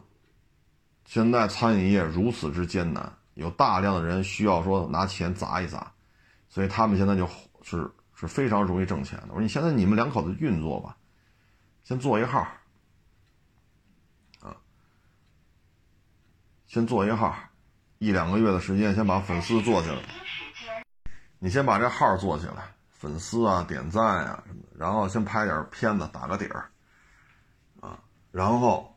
现在餐饮业如此之艰难，有大量的人需要说拿钱砸一砸，所以他们现在就是。是非常容易挣钱的。我说你现在你们两口子运作吧，先做一号，啊，先做一号，一两个月的时间，先把粉丝做起来。你先把这号做起来，粉丝啊、点赞啊什么，然后先拍点片子打个底儿，啊，然后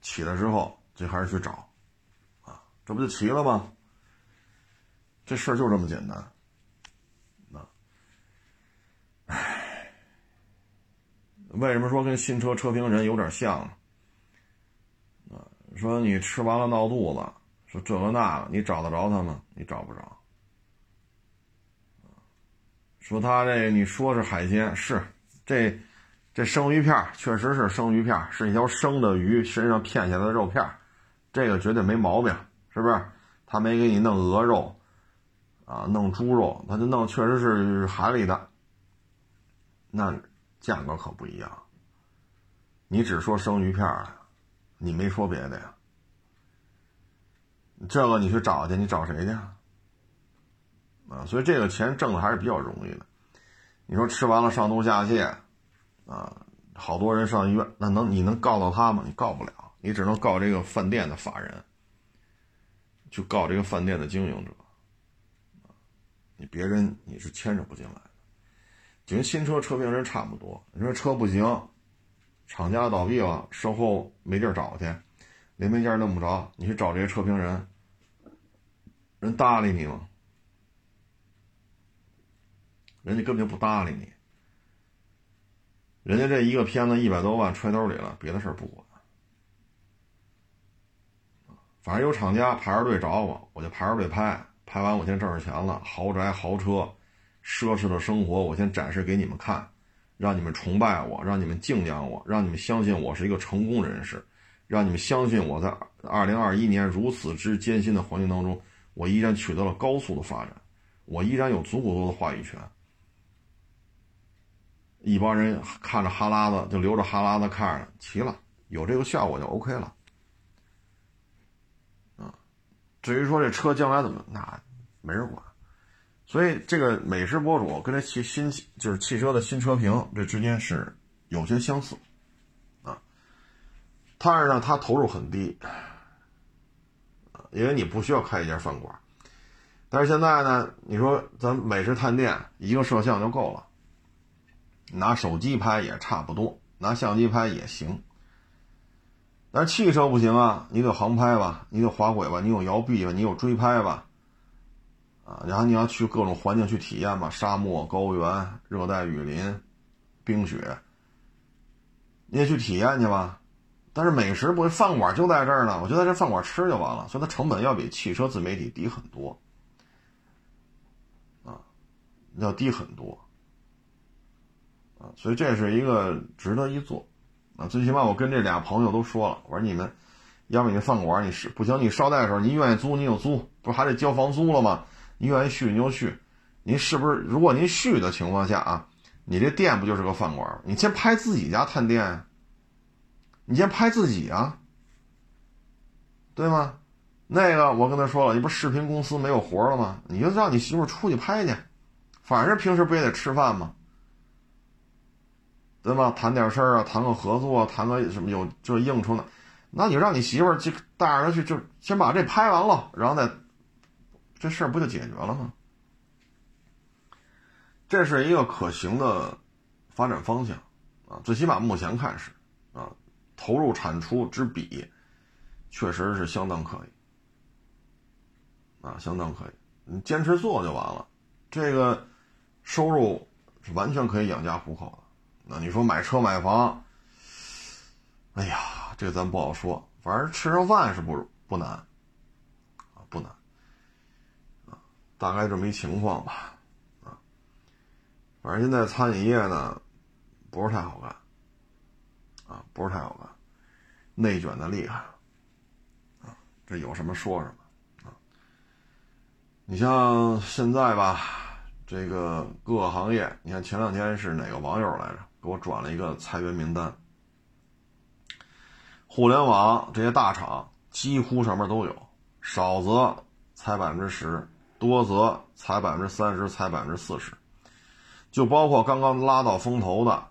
起来之后就开始去找，啊，这不就齐了吗？这事儿就这么简单。唉，为什么说跟新车车评人有点像呢？啊，说你吃完了闹肚子，说这个那个，你找得着他吗？你找不着。说他这，你说是海鲜，是这这生鱼片确实是生鱼片，是一条生的鱼身上片下来的肉片，这个绝对没毛病，是不是？他没给你弄鹅肉，啊，弄猪肉，他就弄确实是海里的，那价格可不一样。你只说生鱼片，你没说别的呀？这个你去找去，你找谁去？啊，所以这个钱挣的还是比较容易的。你说吃完了上吐下泻，啊，好多人上医院，那能你能告到他吗？你告不了，你只能告这个饭店的法人，去告这个饭店的经营者。你别人你是牵扯不进来的，就跟新车车评人差不多。你说车不行，厂家倒闭了，售后没地儿找去，零配件弄不着，你去找这些车评人，人搭理你吗？人家根本就不搭理你，人家这一个片子一百多万揣兜里了，别的事不管。反正有厂家排着队找我，我就排着队拍，拍完我先挣着钱了。豪宅、豪车、奢侈的生活，我先展示给你们看，让你们崇拜我，让你们敬仰我，让你们相信我是一个成功人士，让你们相信我在二零二一年如此之艰辛的环境当中，我依然取得了高速的发展，我依然有足够多的话语权。一帮人看着哈喇子就流着哈喇子看着，齐了，有这个效果就 OK 了，啊，至于说这车将来怎么，那没人管，所以这个美食博主跟这汽新就是汽车的新车评这之间是有些相似，啊，但是呢，他投入很低，因为你不需要开一家饭馆，但是现在呢，你说咱美食探店一个摄像就够了。拿手机拍也差不多，拿相机拍也行。但是汽车不行啊，你得航拍吧，你得滑轨吧，你有摇臂吧，你有追拍吧，啊，然后你要去各种环境去体验吧，沙漠、高原、热带雨林、冰雪，你也去体验去吧。但是美食不，饭馆就在这儿呢，我就在这饭馆吃就完了，所以它成本要比汽车自媒体低很多，啊，要低很多。所以这是一个值得一做，啊，最起码我跟这俩朋友都说了，我说你们，要么你饭馆你是不行，你捎带的时候，你愿意租你就租，不是还得交房租了吗？你愿意续你就续，您是不是？如果您续的情况下啊，你这店不就是个饭馆？你先拍自己家探店，你先拍自己啊，对吗？那个我跟他说了，你不是视频公司没有活了吗？你就让你媳妇出去拍去，反正平时不也得吃饭吗？对吧？谈点事儿啊，谈个合作，谈个什么有这应酬呢？那你让你媳妇儿去带着他去，就先把这拍完了，然后再这事儿不就解决了吗？这是一个可行的发展方向啊，最起码目前看是啊，投入产出之比确实是相当可以啊，相当可以。你坚持做就完了，这个收入是完全可以养家糊口的。那你说买车买房，哎呀，这咱不好说。反正吃上饭是不不难，啊不难，啊大概这么一情况吧，啊，反正现在餐饮业呢不是太好干，啊不是太好干，内卷的厉害，啊这有什么说什么，啊，你像现在吧，这个各个行业，你看前两天是哪个网友来着？给我转了一个裁员名单，互联网这些大厂几乎上面都有，少则裁百分之十，多则裁百分之三十，裁百分之四十，就包括刚刚拉到风头的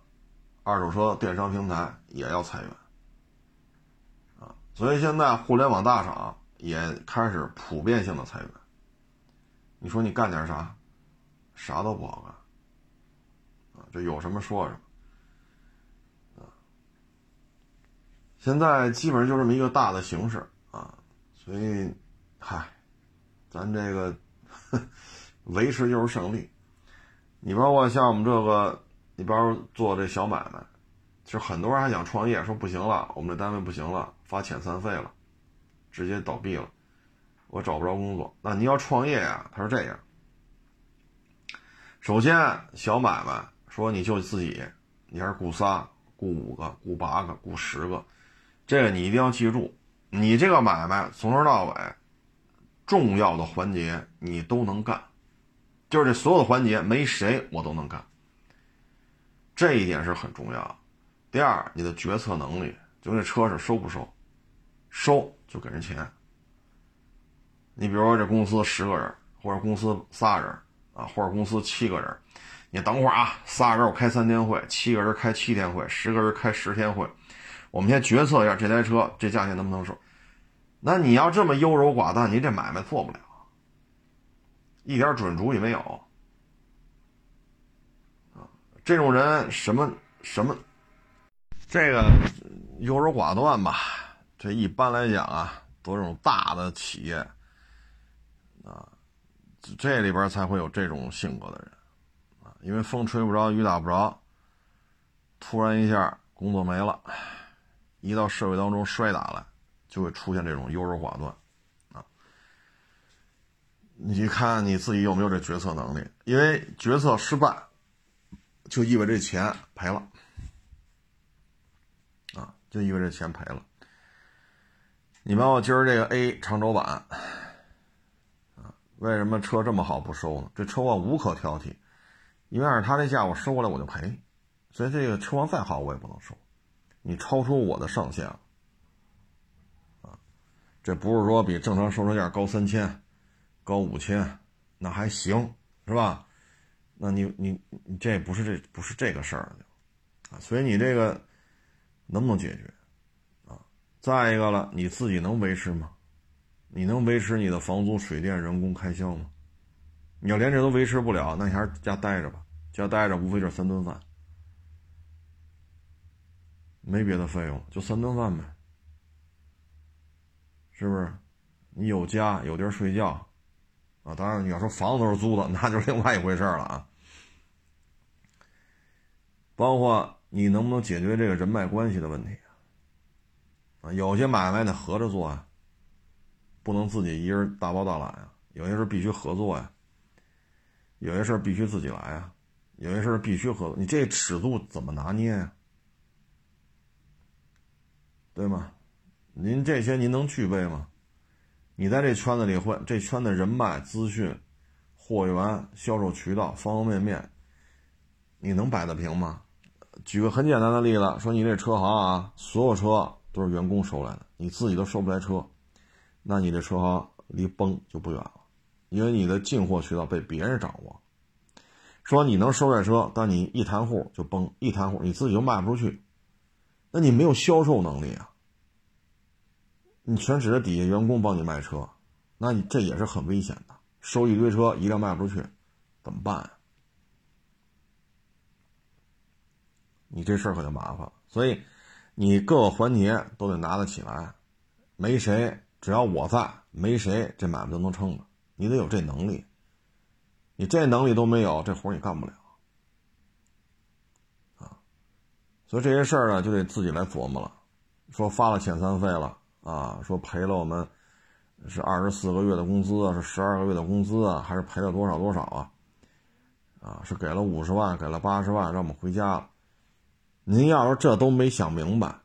二手车电商平台也要裁员，啊，所以现在互联网大厂也开始普遍性的裁员。你说你干点啥？啥都不好干，啊，这有什么说什么。现在基本上就这么一个大的形势啊，所以，嗨，咱这个维持就是胜利。你包括像我们这个，你包括做这小买卖，其实很多人还想创业，说不行了，我们这单位不行了，发遣散费了，直接倒闭了，我找不着工作。那你要创业呀？他说这样，首先小买卖说你就自己，你还是雇仨雇五个，雇八个，雇十个，这个你一定要记住，你这个买卖从头到尾，重要的环节你都能干，就是这所有的环节没谁我都能干，这一点是很重要。第二，你的决策能力，就这车是收不收，收就给人钱。你比如说这公司十个人，或者公司仨人啊，或者公司七个人。你等会儿啊，仨人我开三天会，七个人开七天会，十个人开十天会，我们先决策一下这台车这价钱能不能收。那你要这么优柔寡断，你这买卖做不了，一点准主意没有。这种人什么什么，这个优柔寡断吧，这一般来讲啊，都这种大的企业，啊，这里边才会有这种性格的人。因为风吹不着，雨打不着，突然一下工作没了，一到社会当中摔打了，就会出现这种优柔寡断，啊，你看你自己有没有这决策能力？因为决策失败，就意味着这钱赔了，啊，就意味着钱赔了。你把我今儿这个 A 长轴版，啊，为什么车这么好不收呢？这车况无可挑剔。因为按照他这价，我收过来我就赔，所以这个车况再好我也不能收，你超出我的上限了，啊，这不是说比正常收车价高三千、高五千，那还行是吧？那你你你这不是这不是这个事儿啊，所以你这个能不能解决啊？再一个了，你自己能维持吗？你能维持你的房租、水电、人工开销吗？你要连这都维持不了，那你还是家待着吧。家待着，无非就是三顿饭，没别的费用，就三顿饭呗，是不是？你有家有地儿睡觉，啊，当然你要说房子都是租的，那就是另外一回事了啊。包括你能不能解决这个人脉关系的问题啊？有些买卖得合着做啊，不能自己一人大包大揽呀，有些事必须合作呀。有些事必须自己来啊，有些事必须合作。你这尺度怎么拿捏呀？对吗？您这些您能具备吗？你在这圈子里混，这圈子人脉、资讯、货源、销售渠道方方面面，你能摆得平吗？举个很简单的例子，说你这车行啊，所有车都是员工收来的，你自己都收不来车，那你这车行离崩就不远了。因为你的进货渠道被别人掌握，说你能收这车，但你一谈户就崩，一谈户你自己就卖不出去，那你没有销售能力啊，你全指着底下员工帮你卖车，那你这也是很危险的，收一堆车一辆卖不出去，怎么办？你这事儿可就麻烦了，所以你各个环节都得拿得起来，没谁，只要我在，没谁这买卖都能撑着。你得有这能力，你这能力都没有，这活你干不了，啊，所以这些事儿呢，就得自己来琢磨了。说发了遣散费了啊，说赔了我们是二十四个月的工资啊，是十二个月的工资啊，还是赔了多少多少啊？啊，是给了五十万，给了八十万，让我们回家了。您要是这都没想明白，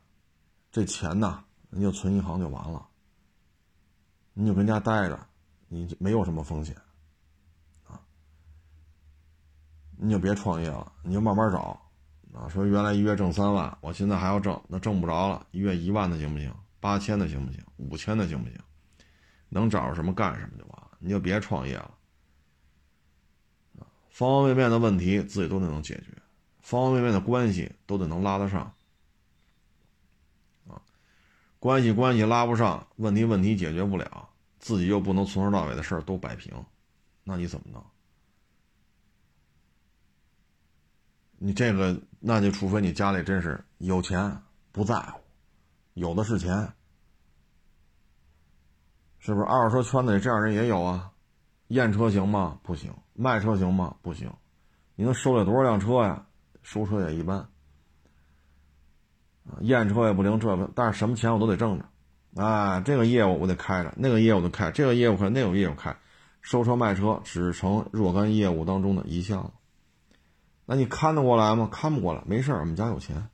这钱呢，您就存银行就完了，你就跟家待着。你就没有什么风险，啊，你就别创业了，你就慢慢找，啊，说原来一月挣三万，我现在还要挣，那挣不着了，一月一万的行不行？八千的行不行？五千的行不行？能找着什么干什么就完了，你就别创业了，啊，方方面面的问题自己都得能解决，方方面面的关系都得能拉得上，啊，关系关系拉不上，问题问题解决不了。自己又不能从头到尾的事儿都摆平，那你怎么弄？你这个，那就除非你家里真是有钱，不在乎，有的是钱，是不是？二手车圈子里这样人也有啊。验车行吗？不行。卖车行吗？不行。你能收了多少辆车呀？收车也一般。验车也不灵，这，但是什么钱我都得挣着。啊，这个业务我得开着，那个业务得开，这个业务开，那个业务开，收车卖车只成若干业务当中的一项。那你看得过来吗？看不过来，没事我们家有钱，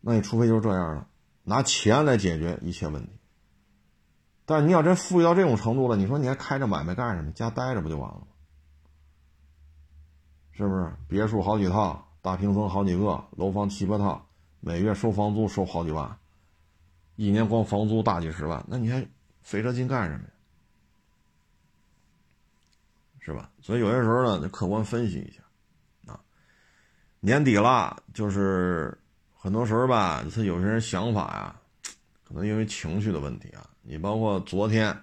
那你除非就是这样了，拿钱来解决一切问题。但你要真富裕到这种程度了，你说你还开着买卖干什么？家待着不就完了吗？是不是？别墅好几套，大平层好几个，楼房七八套，每月收房租收好几万，一年光房租大几十万，那你还费这劲干什么？是吧？所以有些时候呢，得客观分析一下，啊，年底了，就是很多时候吧，他有些人想法呀，可能因为情绪的问题啊。你包括昨天，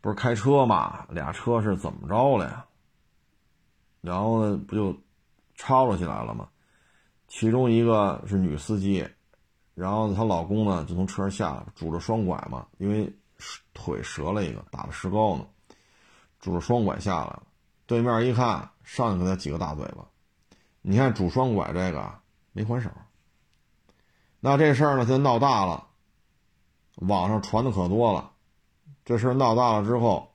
不是开车嘛，俩车是怎么着了呀？然后呢，不就吵吵起来了吗？其中一个是女司机，然后她老公呢就从车上下来，拄着双拐嘛，因为腿折了一个，打了石膏呢。拄着双拐下来了，对面一看，上去给他几个大嘴巴。你看拄双拐这个没还手，那这事儿呢就闹大了，网上传的可多了。这事儿闹大了之后，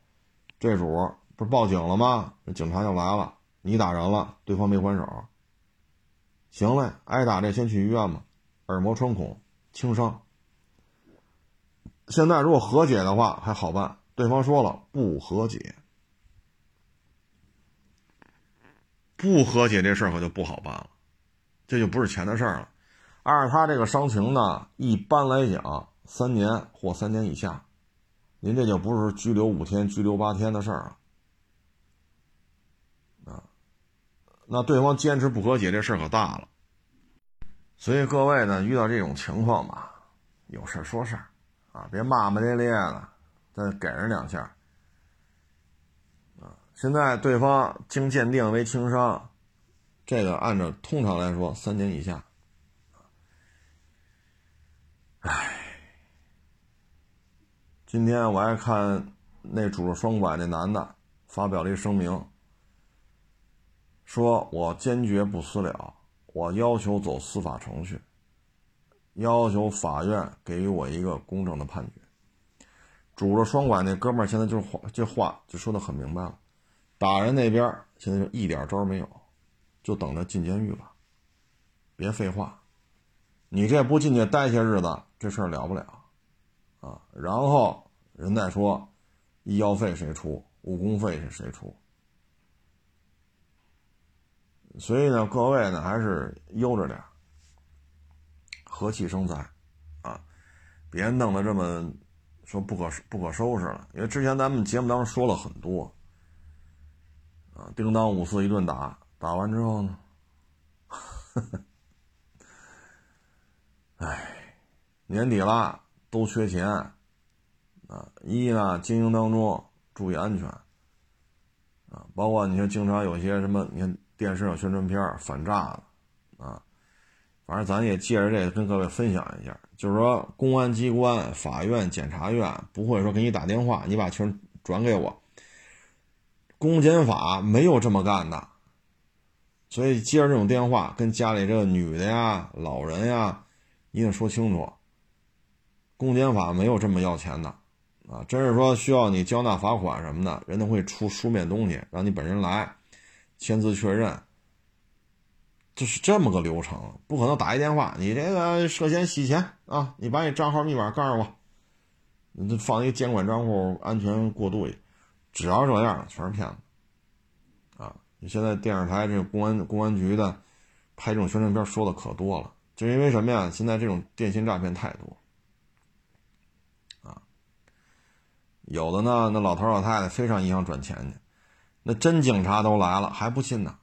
这主不是报警了吗？警察就来了，你打人了，对方没还手，行嘞，挨打这先去医院吧，耳膜穿孔，轻伤。现在如果和解的话还好办，对方说了不和解。不和解这事儿可就不好办了，这就不是钱的事儿了。按照他这个伤情呢，一般来讲三年或三年以下，您这就不是拘留五天、拘留八天的事儿了。啊，那对方坚持不和解，这事儿可大了。所以各位呢，遇到这种情况吧，有事说事儿，啊，别骂骂咧咧的，再给人两下。现在对方经鉴定为轻伤，这个按照通常来说三年以下。唉，今天我还看那拄着双拐那男的发表了一声明，说我坚决不私了，我要求走司法程序，要求法院给予我一个公正的判决。拄着双拐那哥们儿现在就是话，这话就说的很明白了。打人那边现在就一点招没有，就等着进监狱吧。别废话，你这不进去待些日子，这事儿了不了啊。然后人再说，医药费谁出，误工费是谁出？所以呢，各位呢还是悠着点，和气生财啊，别弄得这么说不可不可收拾了。因为之前咱们节目当中说了很多。叮当五四一顿打，打完之后呢，哎，年底了，都缺钱，啊，一呢，经营当中注意安全，啊，包括你看，经常有些什么，你看电视上宣传片反诈的，啊，反正咱也借着这个跟各位分享一下，就是说，公安机关、法院、检察院不会说给你打电话，你把钱转给我。公检法没有这么干的，所以接着这种电话跟家里这个女的呀、老人呀，一定说清楚。公检法没有这么要钱的，啊，真是说需要你交纳罚款什么的，人都会出书面东西，让你本人来签字确认，就是这么个流程，不可能打一电话，你这个涉嫌洗钱啊，你把你账号密码告诉我，你放一个监管账户，安全过渡。只要这样，全是骗子，啊！现在电视台这公安公安局的拍这种宣传片说的可多了，就因为什么呀？现在这种电信诈骗太多，啊，有的呢，那老头老太太非上银行转钱去，那真警察都来了还不信呢，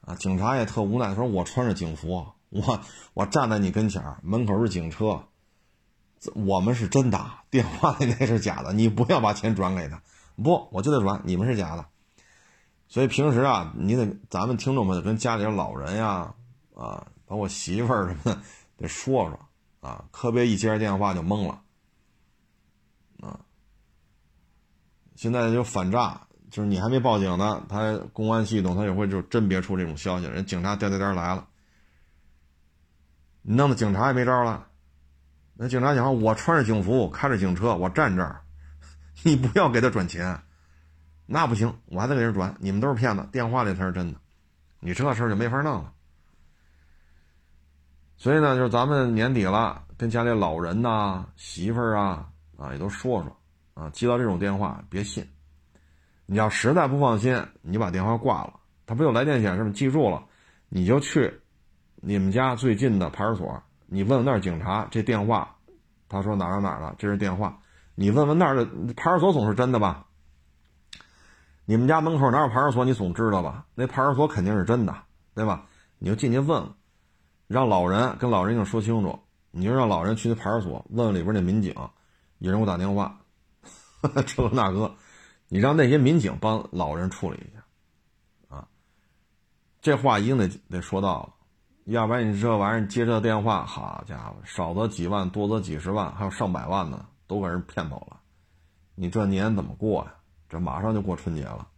啊！警察也特无奈，说我穿着警服，我我站在你跟前门口是警车，我们是真的，电话里那是假的，你不要把钱转给他。不，我就得转，你们是假的。所以平时啊，你得咱们听众们得跟家里的老人呀，啊，包括媳妇儿什么的，得说说啊，可别一接着电话就懵了。啊，现在就反诈，就是你还没报警呢，他公安系统他也会就甄别出这种消息，人警察颠颠颠来了，你弄得警察也没招了。那警察讲话，我穿着警服，开着警车，我站这儿。[LAUGHS] 你不要给他转钱，那不行，我还得给人转。你们都是骗子，电话里才是真的，你这事儿就没法弄了。所以呢，就是咱们年底了，跟家里老人呐、媳妇儿啊啊也都说说啊，接到这种电话别信。你要实在不放心，你把电话挂了，他不有来电显示吗？记住了，你就去你们家最近的派出所，你问问那儿警察，这电话，他说哪儿哪儿了，这是电话，你问问那儿的派出所总是真的吧？你们家门口哪有派出所？你总知道吧？那派出所肯定是真的，对吧？你就进去问，让老人跟老人就说清楚。你就让老人去那派出所问问里边那民警，有人给我打电话，[LAUGHS] 这个那个，你让那些民警帮老人处理一下，啊，这话一定得得说到了，要不然你这玩意儿接这电话，好家伙，少则几万，多则几十万，还有上百万呢，都给人骗走了，你这年怎么过呀？这马上就过春节了，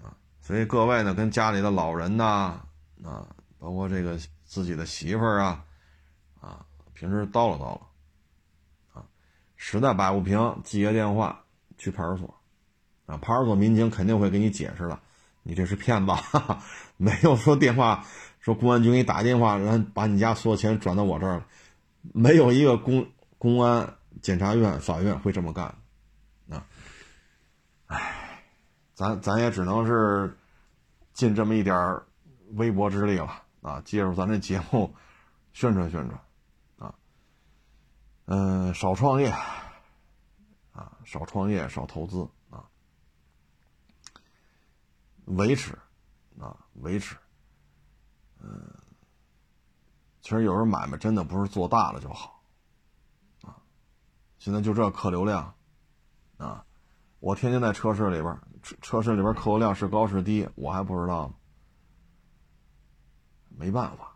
啊，所以各位呢，跟家里的老人呐，啊，包括这个自己的媳妇儿啊，啊，平时叨唠叨唠，啊，实在摆不平，接个电话去派出所，啊，派出所民警肯定会给你解释的，你这是骗子，[LAUGHS] 哈哈没有说电话说公安局给你打电话，然后把你家所有钱转到我这儿了，没有一个公公安、检察院、法院会这么干。啊唉，咱咱也只能是尽这么一点微薄之力了啊！借助咱这节目宣传宣传啊，嗯，少创业啊，少创业，少投资啊，维持啊，维持。嗯，其实有时候买卖真的不是做大了就好。现在就这客流量啊。我天天在车市里边，车车市里边客流量是高是低，我还不知道。没办法，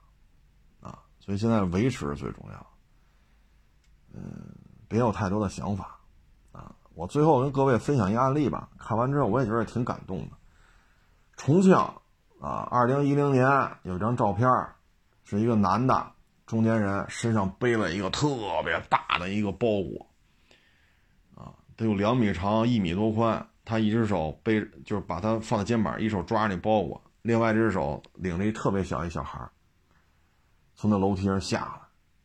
啊，所以现在维持最重要。嗯，别有太多的想法，啊，我最后跟各位分享一案例吧。看完之后我也觉得挺感动的。重庆啊，二零一零年有一张照片，是一个男的中年人身上背了一个特别大的一个包裹。得有两米长，一米多宽。他一只手背，就是把它放在肩膀，一手抓着那包裹，另外一只手领着一特别小一小孩从那楼梯上下来。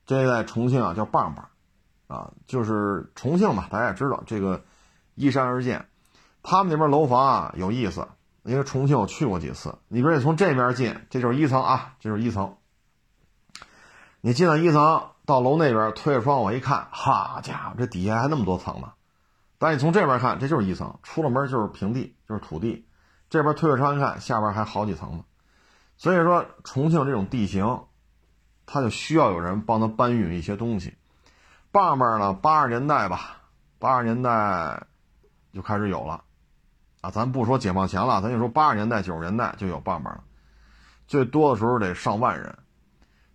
这在重庆啊叫棒棒，啊，就是重庆嘛，大家也知道这个依山而建。他们那边楼房啊有意思，因为重庆我去过几次。你比如你从这边进，这就是一层啊，这就是一层。你进了一层，到楼那边推着窗户一看，好家伙，这底下还那么多层呢。但你从这边看，这就是一层，出了门就是平地，就是土地。这边推着窗一看，下边还好几层呢。所以说，重庆这种地形，它就需要有人帮他搬运一些东西。棒棒呢，八十年代吧，八十年代就开始有了啊。咱不说解放前了，咱就说八十年代、九十年代就有棒棒了。最多的时候得上万人。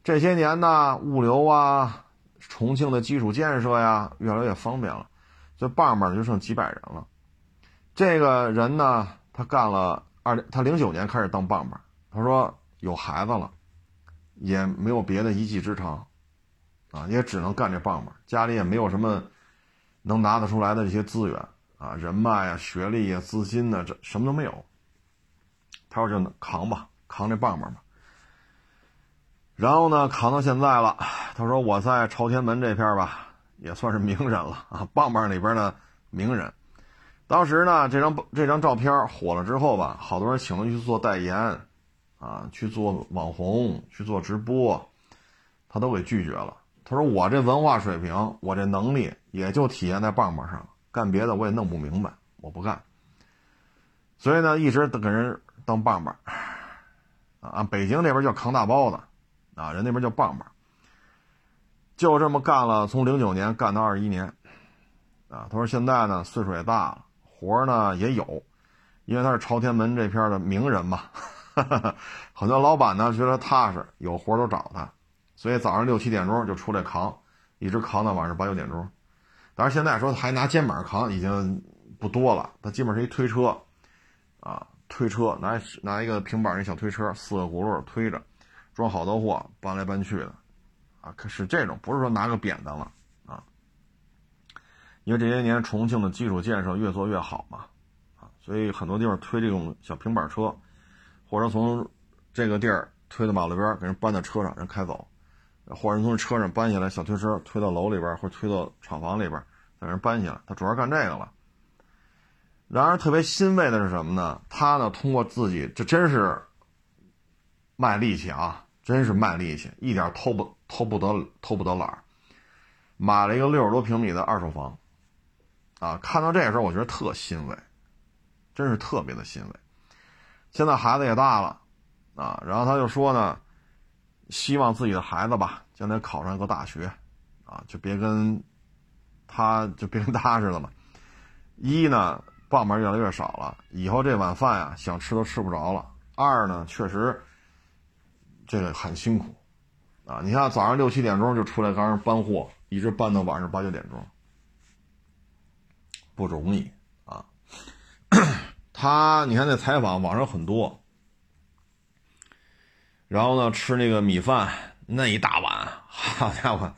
这些年呢，物流啊，重庆的基础建设呀，越来越方便了。这棒棒就剩几百人了，这个人呢，他干了二零，他零九年开始当棒棒，他说有孩子了，也没有别的一技之长，啊，也只能干这棒棒，家里也没有什么能拿得出来的这些资源啊，人脉啊、学历啊、资金呢，这什么都没有。他说就扛吧，扛这棒棒吧。然后呢，扛到现在了，他说我在朝天门这片吧。也算是名人了啊，棒棒里边的名人。当时呢，这张这张照片火了之后吧，好多人请他去做代言，啊，去做网红，去做直播，他都给拒绝了。他说：“我这文化水平，我这能力也就体现在棒棒上，干别的我也弄不明白，我不干。”所以呢，一直给人当棒棒，啊，北京这边叫扛大包子，啊，人那边叫棒棒。就这么干了，从零九年干到二一年，啊，他说现在呢岁数也大了，活呢也有，因为他是朝天门这片的名人嘛，[LAUGHS] 很多老板呢觉得踏实，有活都找他，所以早上六七点钟就出来扛，一直扛到晚上八九点钟。但是现在说还拿肩膀扛已经不多了，他基本是一推车，啊，推车拿拿一个平板那小推车，四个轱辘推着，装好多货搬来搬去的。啊，可是这种不是说拿个扁担了啊，因为这些年重庆的基础建设越做越好嘛，啊，所以很多地方推这种小平板车，或者从这个地儿推到马路边给人搬到车上，人开走，或者从车上搬下来，小推车推到楼里边，或推到厂房里边，在那搬下来。他主要干这个了。然而，特别欣慰的是什么呢？他呢，通过自己，这真是卖力气啊，真是卖力气，一点偷不偷不得偷不得懒儿，买了一个六十多平米的二手房。啊，看到这个时候，我觉得特欣慰，真是特别的欣慰。现在孩子也大了，啊，然后他就说呢，希望自己的孩子吧，将来考上一个大学，啊，就别跟他就别跟他似的了。一呢，傍门越来越少了，以后这碗饭呀，想吃都吃不着了。二呢，确实这个很辛苦，啊，你看早上六七点钟就出来刚搬货，一直搬到晚上八九点钟。不容易啊！他，你看那采访网上很多，然后呢，吃那个米饭那一大碗，好家伙，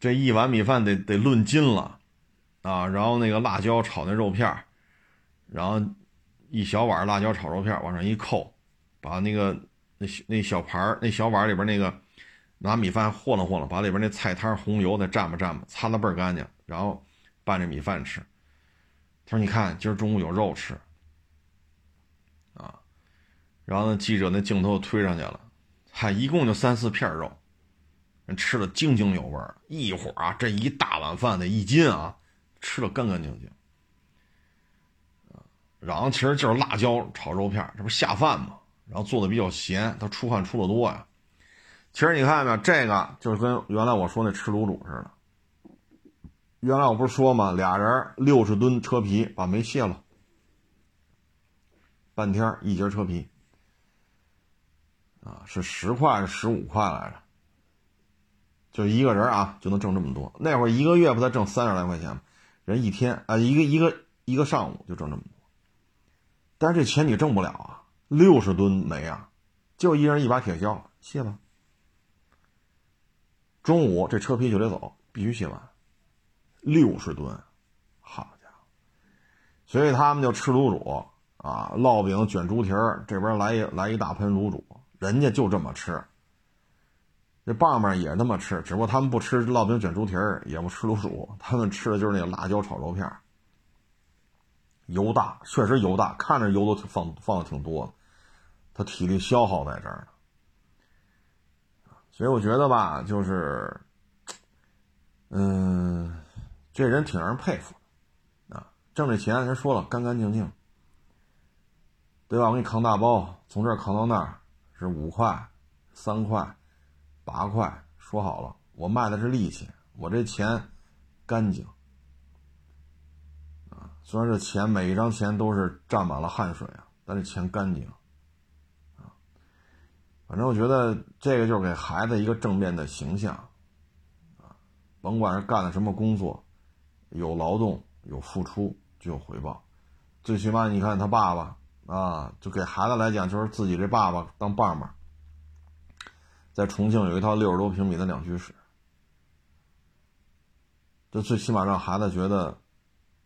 这一碗米饭得得论斤了啊！然后那个辣椒炒那肉片然后一小碗辣椒炒肉片往上一扣，把那个那那小盘那小碗里边那个拿米饭和弄和弄，把里边那菜汤红油再蘸吧蘸吧，擦的倍儿干净，然后拌着米饭吃。他说：“你看，今儿中午有肉吃，啊，然后呢，记者那镜头推上去了，嗨，一共就三四片肉，吃的津津有味一会儿啊，这一大碗饭得一斤啊，吃的干干净净，然后其实就是辣椒炒肉片，这不下饭吗？然后做的比较咸，他出汗出的多呀。其实你看见没有，这个就是跟原来我说那吃卤煮似的。”原来我不是说吗？俩人六十吨车皮把煤卸了，半天一节车皮，啊，是十块是十五块来着？就一个人啊，就能挣这么多。那会儿一个月不才挣三十来块钱吗？人一天啊，一个一个一个上午就挣这么多。但是这钱你挣不了啊，六十吨煤啊，就一人一把铁锹卸吧。中午这车皮就得走，必须卸完。六十吨，好家伙！所以他们就吃卤煮啊，烙饼卷猪蹄儿，这边来一来一大盆卤煮，人家就这么吃。这棒棒也那么吃，只不过他们不吃烙饼卷猪蹄儿，也不吃卤煮，他们吃的就是那个辣椒炒肉片油大，确实油大，看着油都放放的挺多，他体力消耗在这儿所以我觉得吧，就是，嗯。这人挺让人佩服，啊，挣这钱人说了干干净净，对吧？我给你扛大包，从这儿扛到那儿是五块、三块、八块，说好了，我卖的是力气，我这钱干净，啊，虽然这钱每一张钱都是沾满了汗水啊，但是钱干净，反正我觉得这个就是给孩子一个正面的形象，啊，甭管是干了什么工作。有劳动，有付出就有回报，最起码你看他爸爸啊，就给孩子来讲，就是自己这爸爸当棒棒，在重庆有一套六十多平米的两居室，这最起码让孩子觉得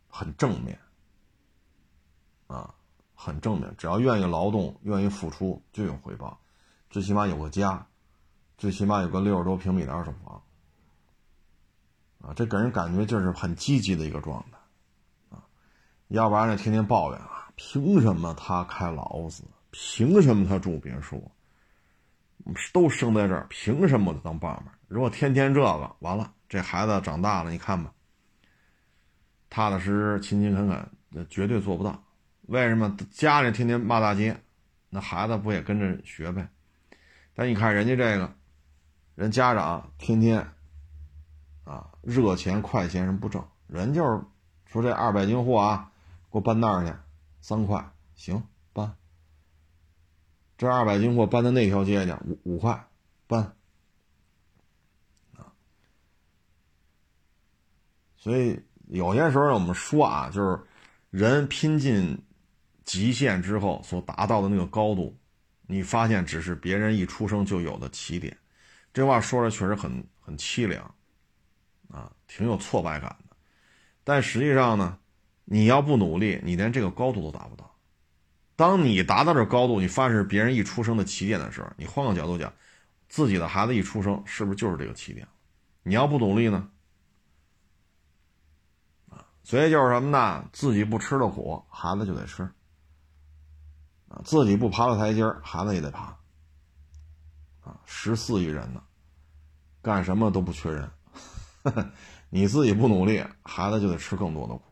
很正面，啊，很正面，只要愿意劳动，愿意付出就有回报，最起码有个家，最起码有个六十多平米的二手房。啊，这给人感觉就是很积极的一个状态，啊，要不然呢天天抱怨啊，凭什么他开劳斯？凭什么他住别墅？都生在这儿，凭什么当爸爸？如果天天这个，完了，这孩子长大了，你看吧，踏踏实实、勤勤恳恳，那绝对做不到。为什么家里天天骂大街，那孩子不也跟着学呗？但你看人家这个，人家长天天。啊，热钱快钱什么不挣？人就是说这二百斤货啊，给我搬那儿去，三块行搬。这二百斤货搬到那条街去，五五块搬。啊，所以有些时候我们说啊，就是人拼尽极限之后所达到的那个高度，你发现只是别人一出生就有的起点。这话说的确实很很凄凉。啊，挺有挫败感的，但实际上呢，你要不努力，你连这个高度都达不到。当你达到这高度，你发现是别人一出生的起点的时候，你换个角度讲，自己的孩子一出生，是不是就是这个起点？你要不努力呢？啊，所以就是什么呢？自己不吃的苦，孩子就得吃。啊，自己不爬个台阶孩子也得爬。啊，十四亿人呢，干什么都不缺人。[LAUGHS] 你自己不努力，孩子就得吃更多的苦，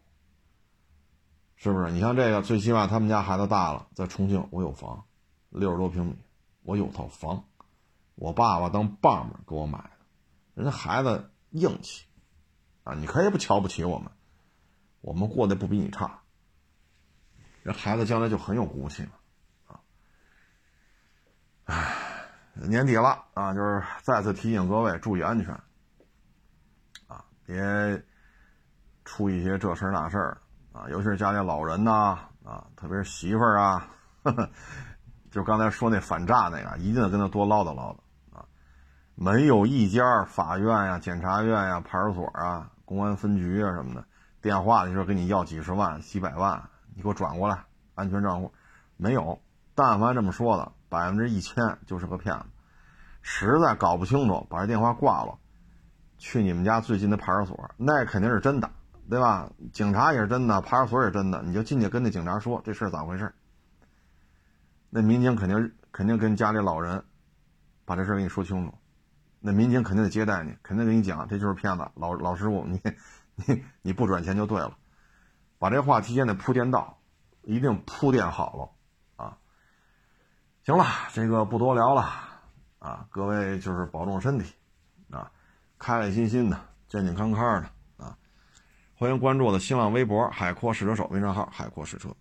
是不是？你像这个，最起码他们家孩子大了，在重庆，我有房，六十多平米，我有套房，我爸爸当爸爸给我买的，人家孩子硬气，啊，你可以不瞧不起我们，我们过得不比你差，人孩子将来就很有骨气了，唉，年底了啊，就是再次提醒各位注意安全啊。别出一些这事那事儿啊，尤其是家里老人呐啊，特别是媳妇儿啊，就刚才说那反诈那个，一定得跟他多唠叨唠叨啊。没有一家法院呀、检察院呀、派出所啊、公安分局啊什么的电话，你说给你要几十万、几百万，你给我转过来，安全账户没有。但凡这么说的，百分之一千就是个骗子。实在搞不清楚，把这电话挂了。去你们家最近的派出所，那肯定是真的，对吧？警察也是真的，派出所也是真的，你就进去跟那警察说这事儿咋回事。那民警肯定肯定跟家里老人把这事儿给你说清楚，那民警肯定得接待你，肯定给你讲这就是骗子，老老师傅，你你你不转钱就对了，把这话提前得铺垫到，一定铺垫好了。行了，这个不多聊了啊，各位就是保重身体啊。开开心心的，健健康康的啊！欢迎关注我的新浪微博“海阔试车手”微信号“海阔试车”。